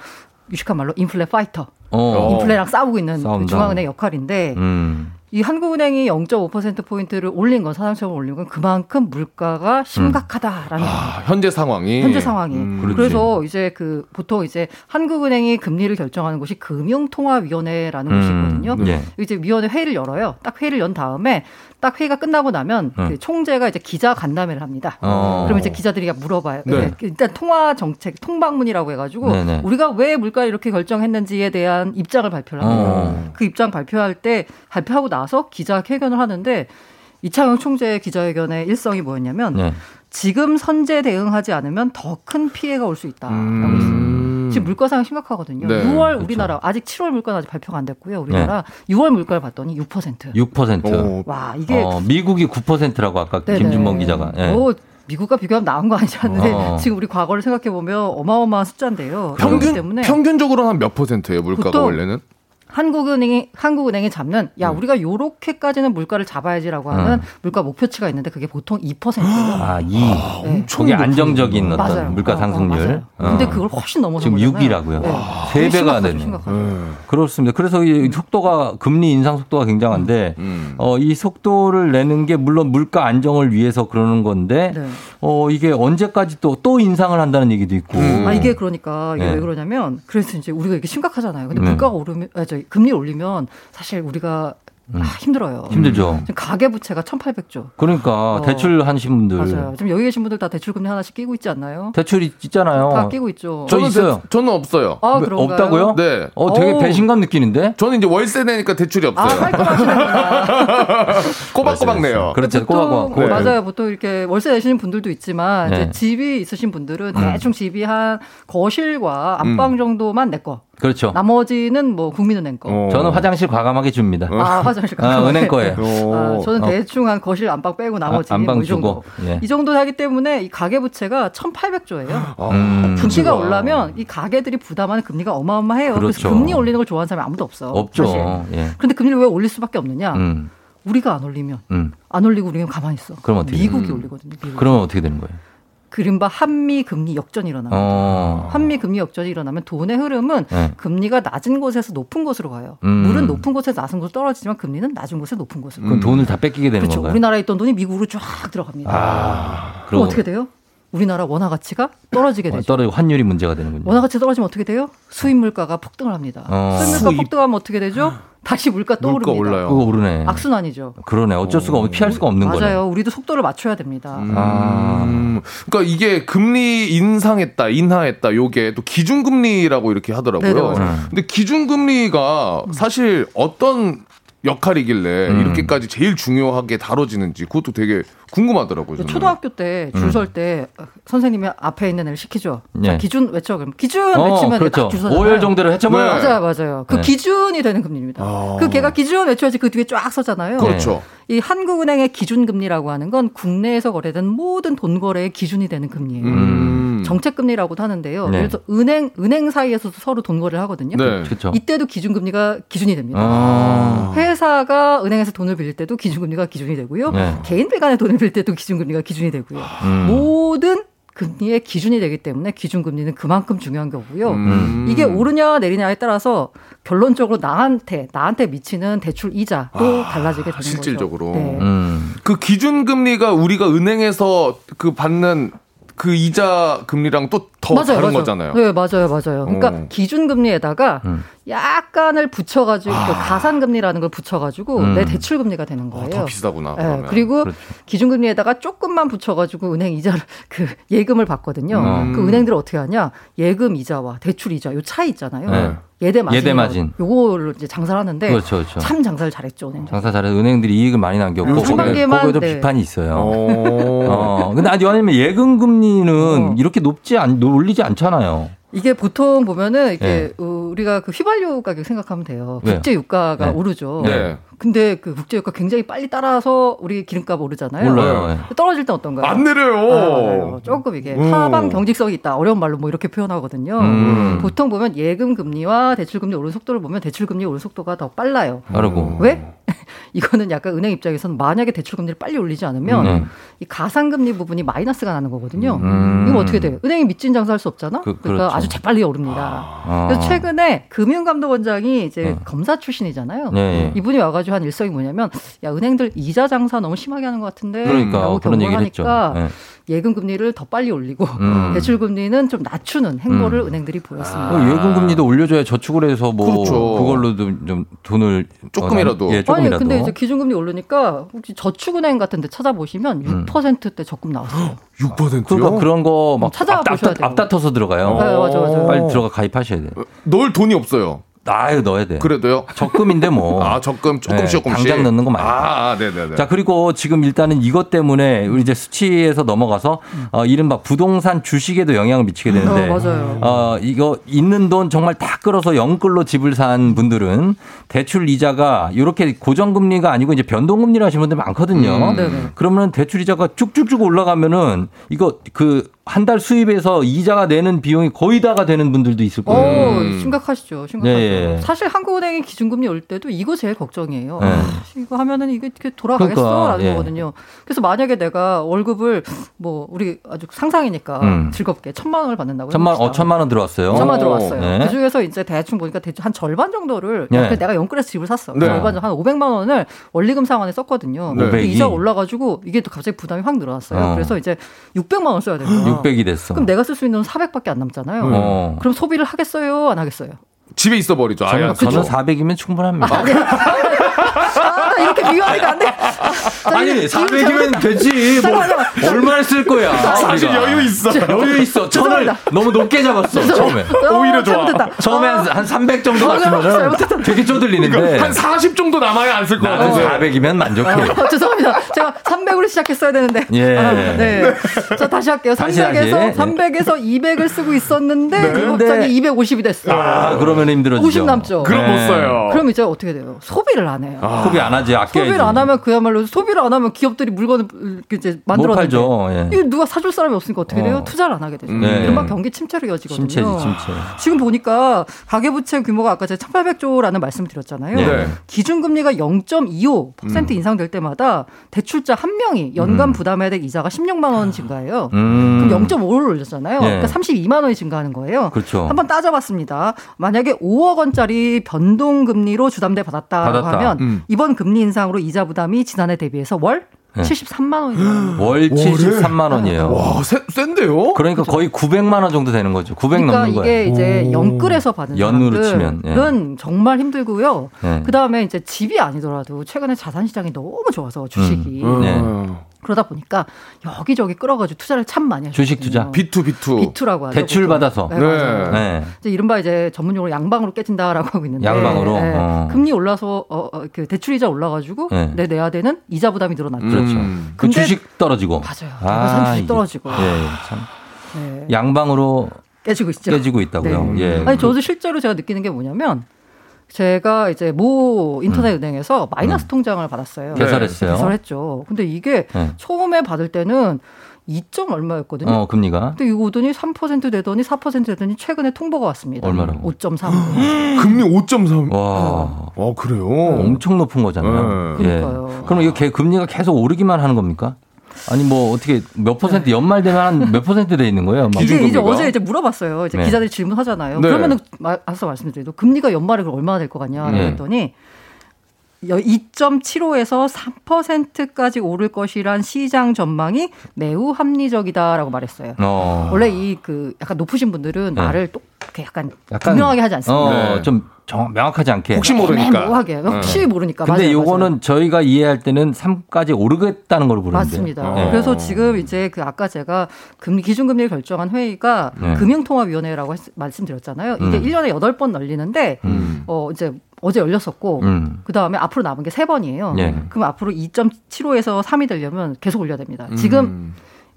Speaker 13: 유식한 말로 인플레 파이터. 어. 인플레랑 싸우고 있는 그 중앙은행 역할인데 음. 이 한국은행이 0.5%포인트를 올린 건, 사상적으로 올린 건 그만큼 물가가 음. 심각하다라는. 음. 아,
Speaker 11: 현재 상황이.
Speaker 13: 현재 상황이. 음, 그래서 이제 그 보통 이제 한국은행이 금리를 결정하는 곳이 금융통화위원회라는 음, 곳이거든요. 예. 이제 위원회 회의를 열어요. 딱 회의를 연 다음에 딱 회의가 끝나고 나면 응. 그 총재가 이제 기자 간담회를 합니다. 어. 그럼 이제 기자들이 물어봐요. 네. 네. 일단 통화 정책 통방문이라고 해가지고 네네. 네. 우리가 왜 물가를 이렇게 결정했는지에 대한 입장을 발표를 합니다. 어. 그 입장 발표할 때 발표하고 나서 기자 회견을 하는데 이창용 총재 기자회견의 일성이 뭐였냐면 네. 지금 선제 대응하지 않으면 더 큰 피해가 올 수 있다라고 음. 했습니다. 지금 음. 물가 상황 심각하거든요. 네. 6월 그렇죠. 우리나라 그렇죠. 아직 7월 물가는 아직 발표가 안 됐고요. 우리나라 네. 6월 물가를 봤더니 6%. 6%.
Speaker 1: 오. 와 이게 어, 미국이 9%라고 아까 네네. 김준범 기자가.
Speaker 13: 네. 예. 오, 어, 미국과 비교하면 나은 거 아니지 않는데 어. 지금 우리 과거를 생각해 보면 어마어마한 숫자인데요.
Speaker 11: 평균 때문에 평균적으로는 한 몇 퍼센트예요 물가가 원래는?
Speaker 13: 한국은행이 한국은행이 잡는 야 음. 우리가 요렇게까지는 물가를 잡아야지라고 하는 음. 물가 목표치가 있는데 그게 보통 2%예요.
Speaker 1: 아, 2. 아, 네. 그게 안정적인 높 어떤 맞아요. 물가 어, 상승률.
Speaker 13: 아, 아, 어. 근데 어. 그걸 훨씬 넘어서 지금
Speaker 1: 6이라고요. 네. 3배가 되는. 음. 그렇습니다. 그래서 이 음. 속도가 금리 인상 속도가 굉장한데 음. 음. 어, 이 속도를 내는 게 물론 물가 안정을 위해서 그러는 건데 네. 어, 이게 언제까지 또또 또 인상을 한다는 얘기도 있고. 아,
Speaker 13: 이게 그러니까 이게 네. 왜 그러냐면 그래서 이제 우리가 이게 심각하잖아요. 근데 네. 물가가 오르면 아, 저 금리 올리면 사실 우리가 아, 음. 아, 힘들어요.
Speaker 1: 힘들죠. 음.
Speaker 13: 지금 가계부채가 1,800조.
Speaker 1: 그러니까 어. 대출 하신 분들.
Speaker 13: 맞아요. 지금 여기 계신 분들 다 대출금리 하나씩 끼고 있지 않나요?
Speaker 1: 대출 있잖아요.
Speaker 13: 다 끼고 있죠.
Speaker 11: 저 있어요. 대, 저는 없어요.
Speaker 1: 아, 그런가요? 없다고요? 네. 어, 되게 오. 배신감 느끼는데?
Speaker 11: 저는 이제 월세 내니까 대출이 아, 없어요.
Speaker 1: 아,
Speaker 11: 꼬박꼬박 내요.
Speaker 1: 그렇죠.
Speaker 13: 꼬박꼬박. 네. 맞아요. 보통 이렇게 월세 내시는 분들도 있지만 네. 이제 집이 있으신 분들은 음. 대충 집이 한 거실과 음. 안방 음. 정도만 내 거.
Speaker 1: 그렇죠.
Speaker 13: 나머지는 뭐 국민은행 거. 오.
Speaker 1: 어. 저는 화장실 과감하게 줍니다.
Speaker 13: 아 화장실
Speaker 1: 어, 과감하게. 아, 은행 거예요. 어.
Speaker 13: 아, 저는 대충 한 거실 안방 빼고 나머지 아, 안방 뭐이 정도. 예. 이 정도 하기 때문에 이 가계 부채가 1,800조예요. 부채 아, 음, 금리가 올라면 이 가계들이 부담하는 금리가 어마어마해요. 그렇죠. 그래서 금리 올리는 걸 좋아하는 사람이 아무도 없어. 없죠. 예. 그런데 금리를 왜 올릴 수밖에 없느냐? 음. 우리가 안 올리면 음. 안 올리고 우리는 가만히 있어. 그럼 어떻게 미국이 올리거든요. 미국이.
Speaker 1: 그러면 어떻게 되는 거예요?
Speaker 13: 그림바 한미 금리 역전이 일어나니 어. 한미 금리 역전이 일어나면 돈의 흐름은 네. 금리가 낮은 곳에서 높은 곳으로 가요. 음. 물은 높은 곳에서 낮은 곳으로 떨어지지만 금리는 낮은 곳에 서 높은 곳으로.
Speaker 1: 그럼 돈을 다 뺏기게 되는 그렇죠. 건가요?
Speaker 13: 우리나라에 있던 돈이 미국으로 쫙 들어갑니다. 아. 그럼 어떻게 돼요? 우리나라 원화 가치가 떨어지게 어, 되죠.
Speaker 1: 떨어 환율이 문제가 되는군요.
Speaker 13: 원화 가치 떨어지면 어떻게 돼요? 수입 물가가 폭등을 합니다. 어. 수입 물가 폭등하면 어떻게 되죠? 아. 다시 물가 떠오릅니다. 물가 올라요.
Speaker 11: 그거
Speaker 13: 오르네. 악순환이죠.
Speaker 1: 그러네. 어쩔 수가 없, 피할 수가 없는 거예요 맞아요.
Speaker 13: 우리도 속도를 맞춰야 됩니다. 음. 아.
Speaker 11: 그러니까 이게 금리 인상했다, 인하했다. 요게 또 기준금리라고 이렇게 하더라고요. 네네, 네, 근데 기준금리가 사실 어떤 역할이길래 음. 이렇게까지 제일 중요하게 다뤄지는지 그것도 되게 궁금하더라고요. 저는.
Speaker 13: 초등학교 때줄 설때 음. 선생님이 앞에 있는 애를 시키죠. 네. 자, 기준 외쳐 그럼 기준 어, 외치면 그렇죠.
Speaker 1: 오열 정도로
Speaker 13: 해쳐면 네. 맞아요, 맞아요. 그 네. 기준이 되는 금리입니다. 아. 그 걔가 기준 외쳐야지 그 뒤에 쫙 서잖아요. 그렇죠. 이 한국은행의 기준금리라고 하는 건 국내에서 거래된 모든 돈 거래의 기준이 되는 금리예요. 음. 정책금리라고도 하는데요. 네. 그래서 은행 은행 사이에서도 서로 돈 거래를 하거든요. 네. 그렇죠. 이때도 기준금리가 기준이 됩니다. 아. 회사가 은행에서 돈을 빌릴 때도 기준금리가 기준이 되고요. 네. 개인들 간의 돈을 기준 때도 기준금리가 기준이 되고요. 아. 음. 모든 금리의 기준이 되기 때문에 기준금리는 그만큼 중요한 거고요. 음. 음. 이게 오르냐 내리냐에 따라서 결론적으로 나한테 나한테 미치는 대출 이자도 아, 달라지게 되는 실질적으로.
Speaker 11: 거죠. 실질적으로.
Speaker 13: 네.
Speaker 11: 음. 그 기준금리가 우리가 은행에서 그 받는 그 이자 금리랑 또 더 다른 맞아요. 거잖아요.
Speaker 13: 네, 맞아요, 맞아요. 그러니까 오. 어. 기준금리에다가 음. 약간을 붙여가지고 아. 가산금리라는 걸 붙여가지고 음. 내 대출금리가 되는 아, 거예요. 어, 더
Speaker 11: 비싸구나. 네,
Speaker 13: 그리고 그렇죠. 기준금리에다가 조금만 붙여가지고 은행 이자그 예금을 받거든요. 음. 그 은행들 어떻게 하냐? 예금 이자와 대출 이자 요 차이 있잖아요. 네. 예대 마진. 요걸로 이제 장사를 하는데 그렇죠, 그렇죠. 참 장사를 잘했죠, 은행.
Speaker 1: 장사 잘해서 은행들이 이익을 많이 남겼고 음, 거기에 좀 네. 비판이 있어요. 어. 어. 근데 아니 왜냐면 예금 금리는 어. 이렇게 높지 않 올리지 않잖아요.
Speaker 13: 이게 보통 보면은 이게 네. 예. 우리가 그 휘발유 가격 생각하면 돼요. 네. 국제 유가가 네. 오르죠. 네. 근데 그 국제유가 굉장히 빨리 따라서 우리 기름값 오르잖아요. 올라요. 네. 네. 떨어질 때 어떤가요?
Speaker 11: 안 내려요.
Speaker 13: 아, 조금 이게 음. 타방 경직성이 있다. 어려운 말로 뭐 이렇게 표현하거든요. 음. 보통 보면 예금 금리와 대출 금리 오른 속도를 보면 대출 금리 오른 속도가 더 빨라요. 빠르고 음. 왜? 이거는 약간 은행 입장에서는 만약에 대출 금리를 빨리 올리지 않으면 음. 이 가상 금리 부분이 마이너스가 나는 거거든요. 음. 이거 어떻게 돼요? 은행이 미친 장사할 수 없잖아. 그, 그러니까 그렇죠. 아주 재빨리 오릅니다. 아. 그래서 최근에 금융감독원장이 이제 네. 검사 출신이잖아요. 네. 이분이 와가지고 한 일석이 뭐냐면 야 은행들 이자 장사 너무 심하게 하는 것 같은데
Speaker 1: 음. 그러니까, 라고 경고를 하니까 네.
Speaker 13: 예금 금리를 더 빨리 올리고 음. 대출 금리는 좀 낮추는 행보를 음. 은행들이 보였습니다. 아.
Speaker 1: 뭐 예금 금리도 올려줘야 저축을 해서 뭐 그렇죠. 그걸로도좀 돈을
Speaker 11: 조금이라도
Speaker 13: 예,
Speaker 1: 조금이라도.
Speaker 13: 아니 근데 이제 기준금리 오르니까 혹시 저축은행 같은데 찾아보시면 6%대 음. 적금 나왔어요. 6%요?
Speaker 1: 그러니까 그런 거막 음, 찾아보셔야 앞다, 돼요. 앞다퉈서 들어가요. 네, 맞아, 맞아. 빨리 들어가 가입하셔야 돼요.
Speaker 11: 넣 어, 돈이 없어요.
Speaker 1: 아유 넣어야 돼.
Speaker 11: 그래도요.
Speaker 1: 적금인데 뭐.
Speaker 11: 아 적금 조금씩 네, 조금씩.
Speaker 1: 당장 넣는 거 말고. 아, 아 네네네. 네, 네. 자 그리고 지금 일단은 이것 때문에 우리 이제 수치에서 넘어가서 어, 이른바 부동산 주식에도 영향을 미치게 음. 되는데. 어, 맞아요. 어 이거 있는 돈 정말 다 끌어서 영끌로 집을 산 분들은 대출 이자가 이렇게 고정금리가 아니고 이제 변동금리를 하시는 분들 많거든요. 음. 네, 그러면 대출 이자가 쭉쭉쭉 올라가면은 이거 그 한달 수입에서 이자가 내는 비용이 거의 다가 되는 분들도 있을 거예요. 오, 어,
Speaker 13: 음. 심각하시죠. 심각하죠. 네, 예, 사실 한국은행이 기준금리 올 때도 이거 제일 걱정이에요. 예. 아, 이거 하면은 이게 돌아가겠어라는 그러니까, 예. 거거든요. 그래서 만약에 내가 월급을 뭐 우리 아주 상상이니까 음. 즐겁게 천만 원을 받는다고
Speaker 1: 천만 어 천만 원 들어왔어요.
Speaker 13: 천만 원 들어왔어요. 네. 그 중에서 이제 대충 보니까 대충 한 절반 정도를 네. 내가 연끌해서 집을 샀어. 네. 절반 한 500만 원을 원리금 상환에 썼거든요. 네. 이자 올라가지고 이게 또 갑자기 부담이 확 늘어났어요. 어. 그래서 이제 600만 원 써야 되 거예요.
Speaker 1: 600이 됐어.
Speaker 13: 그럼 내가 쓸 수 있는 400밖에 안 남잖아요. 어. 그럼 소비를 하겠어요? 안 하겠어요?
Speaker 11: 집에 있어 버리죠.
Speaker 1: 저는, 저는 400이면 충분합니다. 아,
Speaker 13: 아, 이렇게 비교하니까 안 돼.
Speaker 1: 아니, 400이면 되지. 뭐, 얼마를 쓸 거야.
Speaker 11: 사실 여유 있어.
Speaker 1: 여유 있어. 저는 너무 높게 잡았어, 처음에.
Speaker 11: 어, 오히려 좋아.
Speaker 1: 처음에
Speaker 11: 한, 어.
Speaker 1: 한300 정도 같으면 어, 되게 쪼들리는데.
Speaker 11: 그러니까 한40 정도 남아야 안 쓸 거야. 나는
Speaker 1: 400이면 만족해. 아,
Speaker 13: 죄송합니다. 제가 300으로 시작했어야 되는데. 예. 아, 네. 자, 다시 할게요. 300에서, 300에서 200을 쓰고 있었는데, 네. 네. 갑자기 250이 됐어.
Speaker 1: 아, 그러면 남면 힘들어지죠.
Speaker 13: 50 남죠.
Speaker 11: 그럼 못 네. 써요.
Speaker 13: 그럼 이제 어떻게 돼요? 소비를 안 해요.
Speaker 1: 아. 소비 안 하지, 아껴야지. 소비를
Speaker 13: 안 하면 그야말로 소비를 안 하면 기업들이 물건을 이제 만들어내죠. 팔죠. 예. 이거 누가 사줄 사람이 없으니까 어떻게 돼요? 어. 투자를 안 하게 되죠. 네. 금막 경기 침체로 이어지거든요. 침체지, 침체. 지금 보니까 가계부채 규모가 아까 제가 1,800조라는 말씀을 드렸잖아요. 네. 기준금리가 0.25% 음. 인상될 때마다 대출자 한 명이 연간 음. 부담해야 될 이자가 16만 원 증가해요. 음. 그럼 0.5를 올렸잖아요. 네. 그러니까 32만 원이 증가하는 거예요. 그렇죠. 한번 따져봤습니다. 만약에 5억 원짜리 변동 금리로 주담대 받았다고 받았다. 하면 음. 이번 금리 인상으로 이자 부담이 지난해 대비해서 월 네. 73만 원이요월
Speaker 1: 73만 원이에요.
Speaker 11: 와, 센데요?
Speaker 1: 그러니까 그죠 거의 900만 원 정도 되는 거죠. 900 그러니까 넘는 거예요.
Speaker 13: 이게 이제 연끌에서 받은 연으로 치면 예. 정말 힘들고요. 예. 그다음에 이제 집이 아니더라도 최근에 자산 시장이 너무 좋아서 주식이 음. 예. 음. 예. 그러다 보니까 여기저기 끌어가지고 투자를 참 많이 해요.
Speaker 1: 주식 투자.
Speaker 11: B2, B2.
Speaker 13: B2라고 하죠.
Speaker 1: 대출 받아서. 네. 네. 네.
Speaker 13: 이제 이른바 이제 전문용어로 양방으로 깨진다라고 하고 있는데. 양방으로. 네. 어. 금리 올라서 어, 어, 그 대출 이자 올라가지고 네. 내 내야 되는 이자 부담이 늘어났죠. 그렇죠. 그 음.
Speaker 1: 그 주식 떨어지고.
Speaker 13: 맞아요. 아, 주식 떨어지고. 예, 참.
Speaker 1: 아, 네. 양방으로 깨지고 있죠. 깨지고 있다고요.
Speaker 13: 네. 예. 아니 저도 실제로 제가 느끼는 게 뭐냐면 제가 이제 모 인터넷 음. 은행에서 마이너스 음. 통장을 받았어요.
Speaker 1: 네. 개설했어요.
Speaker 13: 네, 개설했죠. 근데 이게 네. 처음에 받을 때는 2점 얼마였거든요. 어, 금리가. 근데 이거 오더니 3% 되더니 4% 되더니 최근에 통보가 왔습니다. 얼마라고? 5.3.
Speaker 11: 금리 5.3. 와. 와, 그래요?
Speaker 1: 엄청 높은 거잖아요. 네. 그러니까요. 예. 그럼 이게 금리가 계속 오르기만 하는 겁니까? 아니 뭐 어떻게 몇 퍼센트 네. 연말 되면 한 몇 퍼센트 돼 있는 거예요?
Speaker 13: 이제, 이제 어제 이제 물어봤어요. 이제 네. 기자들이 질문하잖아요. 네. 그러면은 아까 말씀드린 대로 금리가 연말에 그 얼마나 될 것 같냐 그랬더니 2.75에서 3%까지 오를 것이란 시장 전망이 매우 합리적이다라고 말했어요. 어. 원래 이 그 약간 높으신 분들은 네. 말을 또
Speaker 1: 이렇게
Speaker 13: 약간, 약간 분명하게 하지 않습니까? 어, 네.
Speaker 1: 좀 정, 명확하지 않게
Speaker 11: 혹시 모르니까
Speaker 13: 애매모하게 네, 네. 혹시 네. 모르니까
Speaker 1: 근데 맞아요, 요거는 맞아요. 저희가 이해할 때는 3까지 오르겠다는 걸로보는데
Speaker 13: 맞습니다.
Speaker 1: 어.
Speaker 13: 그래서 지금 이제 그 아까 제가 금리 기준금리를 결정한 회의가 네. 금융통화위원회라고 했, 말씀드렸잖아요. 이게 음. 1년에 8번 열리는데 음. 어 이제 어제 열렸었고 음. 그다음에 앞으로 남은 게 세번이에요 예. 그럼 앞으로 2.75에서 3이 되려면 계속 올려야 됩니다. 지금 음.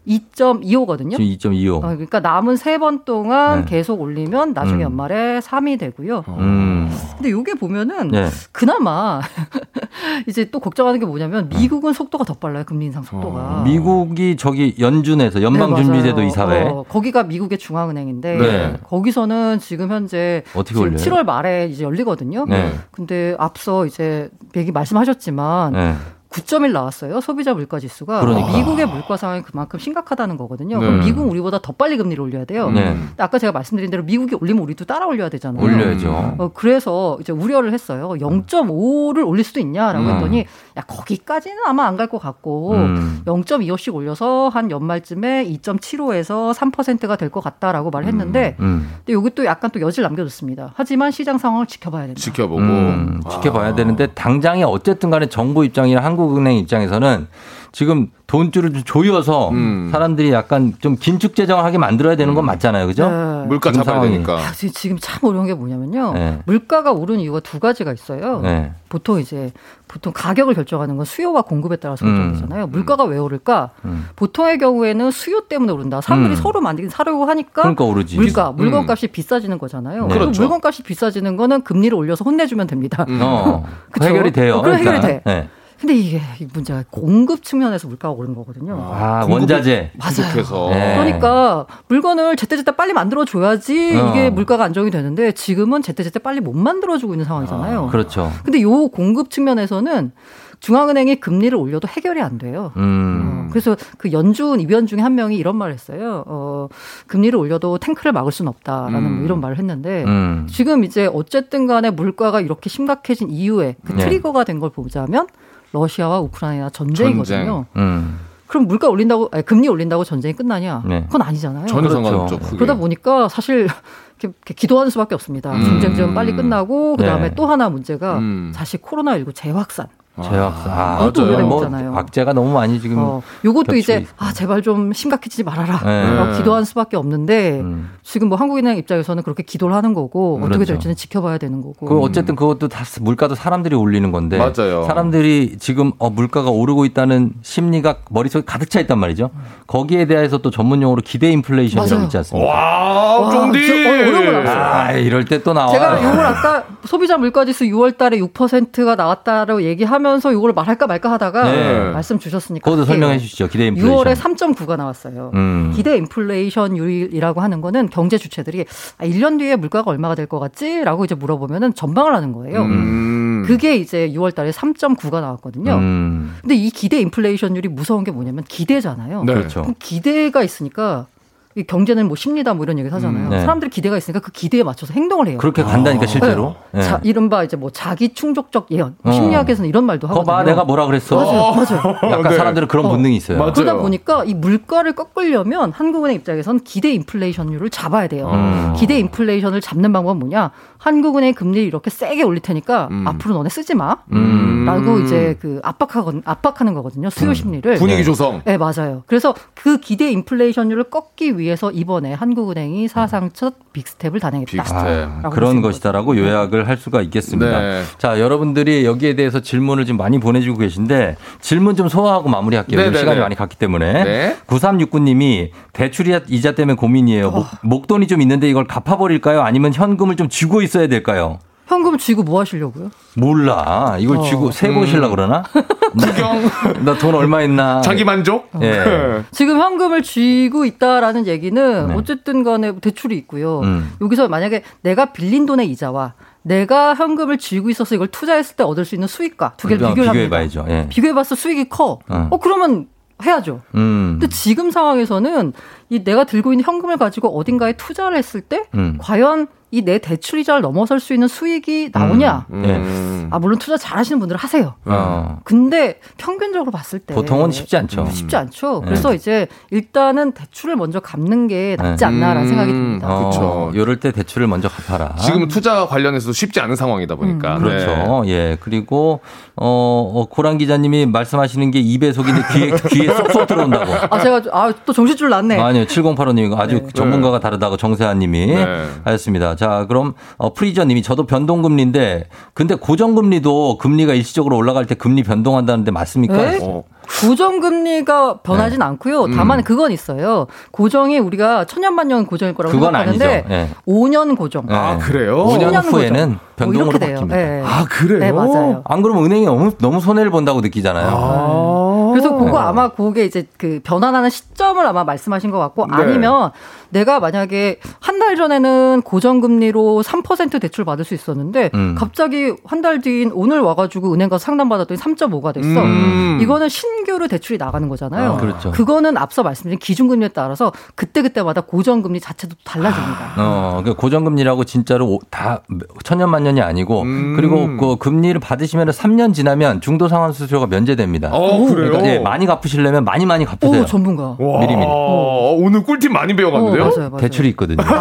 Speaker 13: 2.25거든요. 지금 2.25. 어, 그러니까 남은 세 번 동안 네. 계속 올리면 나중에 음. 연말에 3이 되고요. 음. 근데 요게 보면은 네. 그나마 이제 또 걱정하는 게 뭐냐면 음. 미국은 속도가 더 빨라요. 금리 인상 속도가. 어.
Speaker 1: 미국이 저기 연준에서 연방준비제도 네, 이사회. 어,
Speaker 13: 거기가 미국의 중앙은행인데 네. 거기서는 지금 현재 지금 7월 말에 이제 열리거든요. 네. 근데 앞서 이제 얘기 말씀하셨지만 네. 9.1 나왔어요. 소비자 물가 지수가 그러니까. 미국의 물가 상황이 그만큼 심각하다는 거거든요. 네. 그럼 미국 우리보다 더 빨리 금리를 올려야 돼요. 네. 아까 제가 말씀드린 대로 미국이 올리면 우리도 따라 올려야 되잖아요. 올려야죠. 어, 그래서 이제 우려를 했어요. 0.5를 올릴 수도 있냐라고 음. 했더니 야 거기까지는 아마 안 갈 것 같고 음. 0.25씩 올려서 한 연말쯤에 2.75에서 3%가 될 것 같다라고 말했는데 음. 음. 근데 여기 또 약간 또 여지를 남겨뒀습니다. 하지만 시장 상황을 지켜봐야 된다.
Speaker 11: 지켜보고 음.
Speaker 1: 아. 지켜봐야 되는데 당장에 어쨌든간에 정부 입장이나 한국 한국은행 입장에서는 지금 돈줄을 조여서 음. 사람들이 약간 좀 긴축 재정하게 만들어야 되는 건 음. 맞잖아요. 그죠? 네.
Speaker 11: 물가 잡아야 상황이. 되니까. 아,
Speaker 13: 지금 참 어려운 게 뭐냐면요. 네. 물가가 오른 이유가 두 가지가 있어요. 네. 보통 이제 보통 가격을 결정하는 건 수요와 공급에 따라서 결정되잖아요. 음. 음. 물가가 왜 오를까? 음. 보통의 경우에는 수요 때문에 오른다. 사람들이 음. 서로 만들긴 사려고 하니까 그러니까 오르지. 물가, 물건값이 비싸지는 거잖아요. 네. 그렇죠. 물건값이 비싸지는 거는 금리를 올려서 혼내주면 됩니다. 어. 해결이 돼요. 어, 그럼 그러니까. 해결이
Speaker 1: 돼. 네.
Speaker 13: 근데 이게 문제가 공급 측면에서 물가가 오른 거거든요.
Speaker 1: 아, 아 원자재.
Speaker 13: 맞아요. 네. 그러니까 물건을 제때제때 빨리 만들어줘야지 어. 이게 물가가 안정이 되는데 지금은 제때제때 빨리 못 만들어주고 있는 상황이잖아요. 어,
Speaker 1: 그렇죠.
Speaker 13: 근데 요 공급 측면에서는 중앙은행이 금리를 올려도 해결이 안 돼요. 음. 어, 그래서 그 연준 이변 중에 한 명이 이런 말을 했어요. 어, 금리를 올려도 탱크를 막을 수는 없다라는 음. 뭐 이런 말을 했는데 음. 지금 이제 어쨌든 간에 물가가 이렇게 심각해진 이후에 그 네. 트리거가 된 걸 보자면 러시아와 우크라이나 전쟁이거든요. 전쟁. 음. 그럼 물가 올린다고 아니, 금리 올린다고 전쟁이 끝나냐? 네. 그건 아니잖아요.
Speaker 11: 전혀 그렇죠.
Speaker 13: 상관없죠. 그렇죠. 그러다 보니까 사실 기도하는 수밖에 없습니다. 음. 전쟁 좀 빨리 끝나고 네. 그다음에 네. 또 하나 문제가 음. 사실 코로나 19
Speaker 1: 재확산.
Speaker 13: 제악사 아, 아 맞아요. 뭐
Speaker 1: 박제가 너무 많이 지금.
Speaker 13: 어, 요것도 이제 있고. 아 제발 좀 심각해지지 말아라. 네. 네. 기도한 수밖에 없는데 음. 지금 뭐 한국인의 입장에서는 그렇게 기도를 하는 거고 그 어떻게 될지는 그렇죠. 지켜봐야 되는 거고.
Speaker 1: 그 어쨌든 그것도 다 물가도 사람들이 올리는 건데. 맞아요. 사람들이 지금 어, 물가가 오르고 있다는 심리가 머릿속에 가득 차 있단 말이죠. 거기에 대해서 또 전문 용어로 기대 인플레이션이라고 있지 않습니까?
Speaker 11: 와, 쫑디. 어려운
Speaker 1: 아, 이럴 때 또 나와.
Speaker 13: 제가 요걸 아까 소비자 물가지수 6월 달에 6%가 나왔다라고 얘기하면 하면서 이걸 말할까 말까 하다가 네. 말씀 주셨으니까.
Speaker 1: 그것도 설명해 주시죠. 기대 인플레이션. 6월에 3.9가
Speaker 13: 나왔어요. 음. 기대 인플레이션율이라고 하는 거는 경제 주체들이 아, 1년 뒤에 물가가 얼마가 될 것 같지? 라고 이제 물어보면은 전망을 하는 거예요. 음. 그게 이제 6월 달에 3.9가 나왔거든요. 음. 근데 이 기대 인플레이션율이 무서운 게 뭐냐면 기대잖아요. 네. 그렇죠. 기대가 있으니까 경제는 뭐 쉽니다 뭐 이런 얘기를 하잖아요. 음, 네. 사람들이 기대가 있으니까 그 기대에 맞춰서 행동을 해요.
Speaker 1: 그렇게 간다니까 아. 실제로.
Speaker 13: 네. 네. 자, 이른바 이제 뭐 자기 충족적 예언. 어. 심리학에서는 이런 말도 하거든요. 거봐
Speaker 1: 내가 뭐라 그랬어.
Speaker 13: 맞아요. 어. 맞아요.
Speaker 1: 약간 네. 사람들은 그런 어. 본능이 있어요.
Speaker 13: 맞아요. 그러다 보니까 이 물가를 꺾으려면 한국은행 입장에선 기대 인플레이션율을 잡아야 돼요. 음. 기대 인플레이션을 잡는 방법은 뭐냐? 한국은행 금리를 이렇게 세게 올릴 테니까 음. 앞으로 너네 쓰지 마. 음. 라고 이제 그 압박하건 압박하는 거거든요. 수요 음. 심리를.
Speaker 11: 분위기 네. 조성.
Speaker 13: 네, 맞아요. 그래서 그 기대 인플레이션율을 꺾기 위해 위해서 이번에 한국은행이 음. 사상 첫 빅스텝을 단행했다.
Speaker 1: 아, 그런 것이다라고 네. 요약을 할 수가 있겠습니다. 네. 자, 여러분들이 여기에 대해서 질문을 지금 많이 보내주고 계신데 질문 좀 소화하고 마무리할게요. 네, 네, 시간이 네. 많이 갔기 때문에. 네. 9369님이 대출 이자 때문에 고민이에요. 목, 어. 목돈이 좀 있는데 이걸 갚아버릴까요? 아니면 현금을 좀 쥐고 있어야 될까요?
Speaker 13: 현금 쥐고 뭐 하시려고요?
Speaker 1: 몰라. 이걸 어. 쥐고 세보실라 음. 그러나? 구경. 나돈 얼마 있나.
Speaker 11: 자기 만족? 예. 네.
Speaker 13: 지금 현금을 쥐고 있다라는 얘기는 네. 어쨌든 간에 대출이 있고요. 음. 여기서 만약에 내가 빌린 돈의 이자와 내가 현금을 쥐고 있어서 이걸 투자했을 때 얻을 수 있는 수익과 두 개를 그러니까 비교를 합니다. 봐야죠 예. 비교해봤어 수익이 커. 어, 어 그러면 해야죠. 음. 근데 지금 상황에서는 이 내가 들고 있는 현금을 가지고 어딘가에 투자를 했을 때 음. 과연 이내 대출 이자를 넘어설 수 있는 수익이 나오냐? 음, 음. 네. 음. 아 물론 투자 잘하시는 분들은 하세요. 어. 근데 평균적으로 봤을 때
Speaker 1: 보통은 쉽지 않죠. 음,
Speaker 13: 쉽지 않죠. 음. 그래서 네. 이제 일단은 대출을 먼저 갚는 게 네. 낫지 않나라는 생각이 듭니다. 어,
Speaker 1: 그렇죠. 이럴 때 대출을 먼저 갚아라.
Speaker 11: 지금 투자 관련해서도 쉽지 않은 상황이다 보니까.
Speaker 1: 그렇죠. 예 그리고 어, 어 고란 기자님이 말씀하시는 게 2배속인데 귀에, 귀에 쏙쏙 들어온다고.
Speaker 13: 아, 제가, 아, 또 정신줄 났네.
Speaker 1: 아니요, 7085님이 아주 네. 전문가가 다르다고 정세환님이 네. 하셨습니다. 자, 그럼, 어, 프리저님이 저도 변동금리인데, 근데 고정금리도 금리가 일시적으로 올라갈 때 금리 변동한다는데 맞습니까? 어. 고정금리가 변하진 네. 않고요. 음. 다만 음. 그건 있어요. 고정이 우리가 천년만년 고정일 거라고 생각하는데 네. 5년 고정. 아 네. 그래요? 5년, 5년 후에는 뭐 변동으로 뭐 바뀝니다. 네. 아 그래요? 네 맞아요. 안 그러면 은행이 너무, 너무 손해를 본다고 느끼잖아요. 아. 그래서 그거 아마 그게 이제 그 변환하는 시점을 아마 말씀하신 것 같고 네. 아니면 내가 만약에 한 달 전에는 고정금리로 3% 대출 받을 수 있었는데 음. 갑자기 한 달 뒤인 오늘 와가지고 은행 가 상담받았더니 3.5가 됐어. 음. 이거는 신규로 대출이 나가는 거잖아요. 아, 그렇죠. 그거는 앞서 말씀드린 기준금리에 따라서 그때그때마다 고정금리 자체도 달라집니다. 아, 어, 그 고정금리라고 진짜로 다 천년만년이 아니고 음. 그리고 그 금리를 받으시면 3년 지나면 중도상환 수수료가 면제됩니다. 오, 어, 그러니까 예, 많이 갚으시려면 많이 많이 갚으세요. 오, 전문가. 미리미리. 아, 오늘 꿀팁 많이 배워갔는데요? 오, 어, 맞아요, 맞아요. 대출이 있거든요. 아.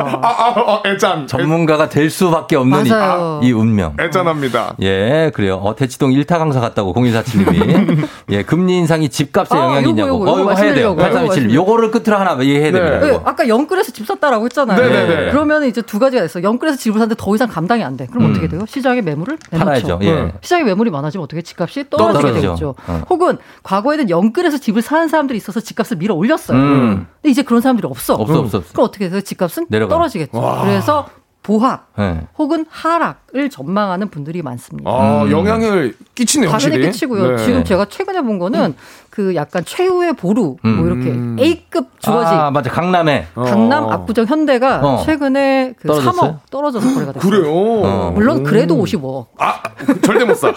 Speaker 1: 아, 아, 아, 애잔 전문가가 될 수밖에 없는 이, 이, 운명. 애잔합니다 예, 그래요. 어, 대치동 일타 강사 같다고 공인사7님이 예, 금리 인상이 집값에 아, 영향이 있냐고. 요거, 요거, 어, 이거 해야 돼요. 8 3 2 7 요거를 끝으로 하나 이해해야 네. 됩니다. 네, 아까 영끌에서 집 샀다라고 했잖아요. 네네네. 네. 그러면 이제 두 가지가 있어요. 영끌에서 집을 샀는데 더 이상 감당이 안 돼. 그럼 음. 어떻게 돼요? 시장에 매물을 내놓죠. 팔아야죠. 예. 네. 시장에 매물이 많아지면 어떻게 집값이 떨어지게 떨어지죠. 되겠죠. 어. 혹은 과거에는 영끌에서 집을 사는 사람들이 있어서 집값을 밀어 올렸어요. 음. 근데 이제 그런 사람들이 없어. 없어, 없어. 없어. 그럼 어떻게 해서 집값은 내려가. 떨어지겠죠. 와. 그래서 보합 네. 혹은 하락을 전망하는 분들이 많습니다. 아, 음. 영향을 끼치네요. 당연히 확실히? 끼치고요. 네. 지금 제가 최근에 본 거는 음. 그 약간 최후의 보루 뭐 음. 뭐 이렇게 음. A급 주거지. 아 맞아 강남에 강남 어. 압구정 현대가 어. 최근에 그 떨어졌어요? 3억 떨어져서 거래가 됐어요. 그래요. 어. 물론 그래도 55억. 아 절대 못 사.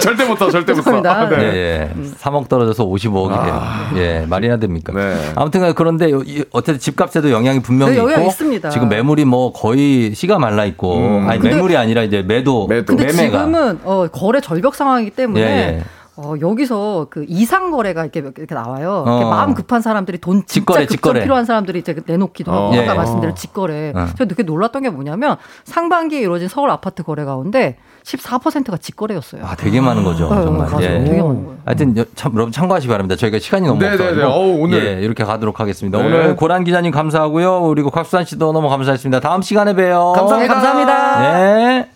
Speaker 1: 절대 못 사. 절대 못 사. 아, 네. 예, 예. 3억 음. 떨어져서 55억이 돼요. 아. 예 말이나 됩니까? 네. 아무튼 그런데 어쨌든 집값에도 영향이 분명히 네, 영향 있고 지금 매물이 뭐 거의 시가 말라 있고 음. 아니 근데, 매물이 아니라 이제 매도, 매도. 근데 매매가. 지금은 어, 거래 절벽 상황이기 때문에. 예, 예. 어, 여기서 그 이상 거래가 이렇게 이렇게 나와요. 이렇게 어. 마음 급한 사람들이 돈 진짜 직거래, 급전 직거래. 필요한 사람들이 이제 내놓기도 어. 하고 네. 어. 아까 예. 말씀드린 직거래. 어. 제가 되게 놀랐던 게 뭐냐면 상반기에 이루어진 서울 아파트 거래 가운데 14%가 직거래였어요. 아, 되게 많은 거죠. 네, 정말. 맞아 예. 되게 많은 거예요. 하여튼 참, 여러분 참고하시기 바랍니다. 저희가 시간이 너무 네, 없어서 오늘 예, 이렇게 가도록 하겠습니다. 네. 오늘 고란 기자님 감사하고요. 그리고 곽수산 씨도 너무 감사했습니다. 다음 시간에 봬요. 감사합니다. 네, 감사합니다. 네.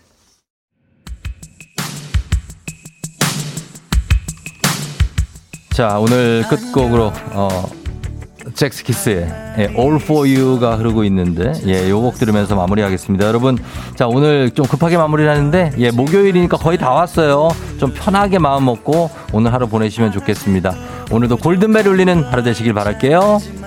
Speaker 1: 자, 오늘 끝곡으로 어 잭스키스의 예, All For You가 흐르고 있는데 예, 요 곡 들으면서 마무리하겠습니다. 여러분, 자 오늘 좀 급하게 마무리를 하는데 예, 목요일이니까 거의 다 왔어요. 좀 편하게 마음 먹고 오늘 하루 보내시면 좋겠습니다. 오늘도 골든벨 울리는 하루 되시길 바랄게요.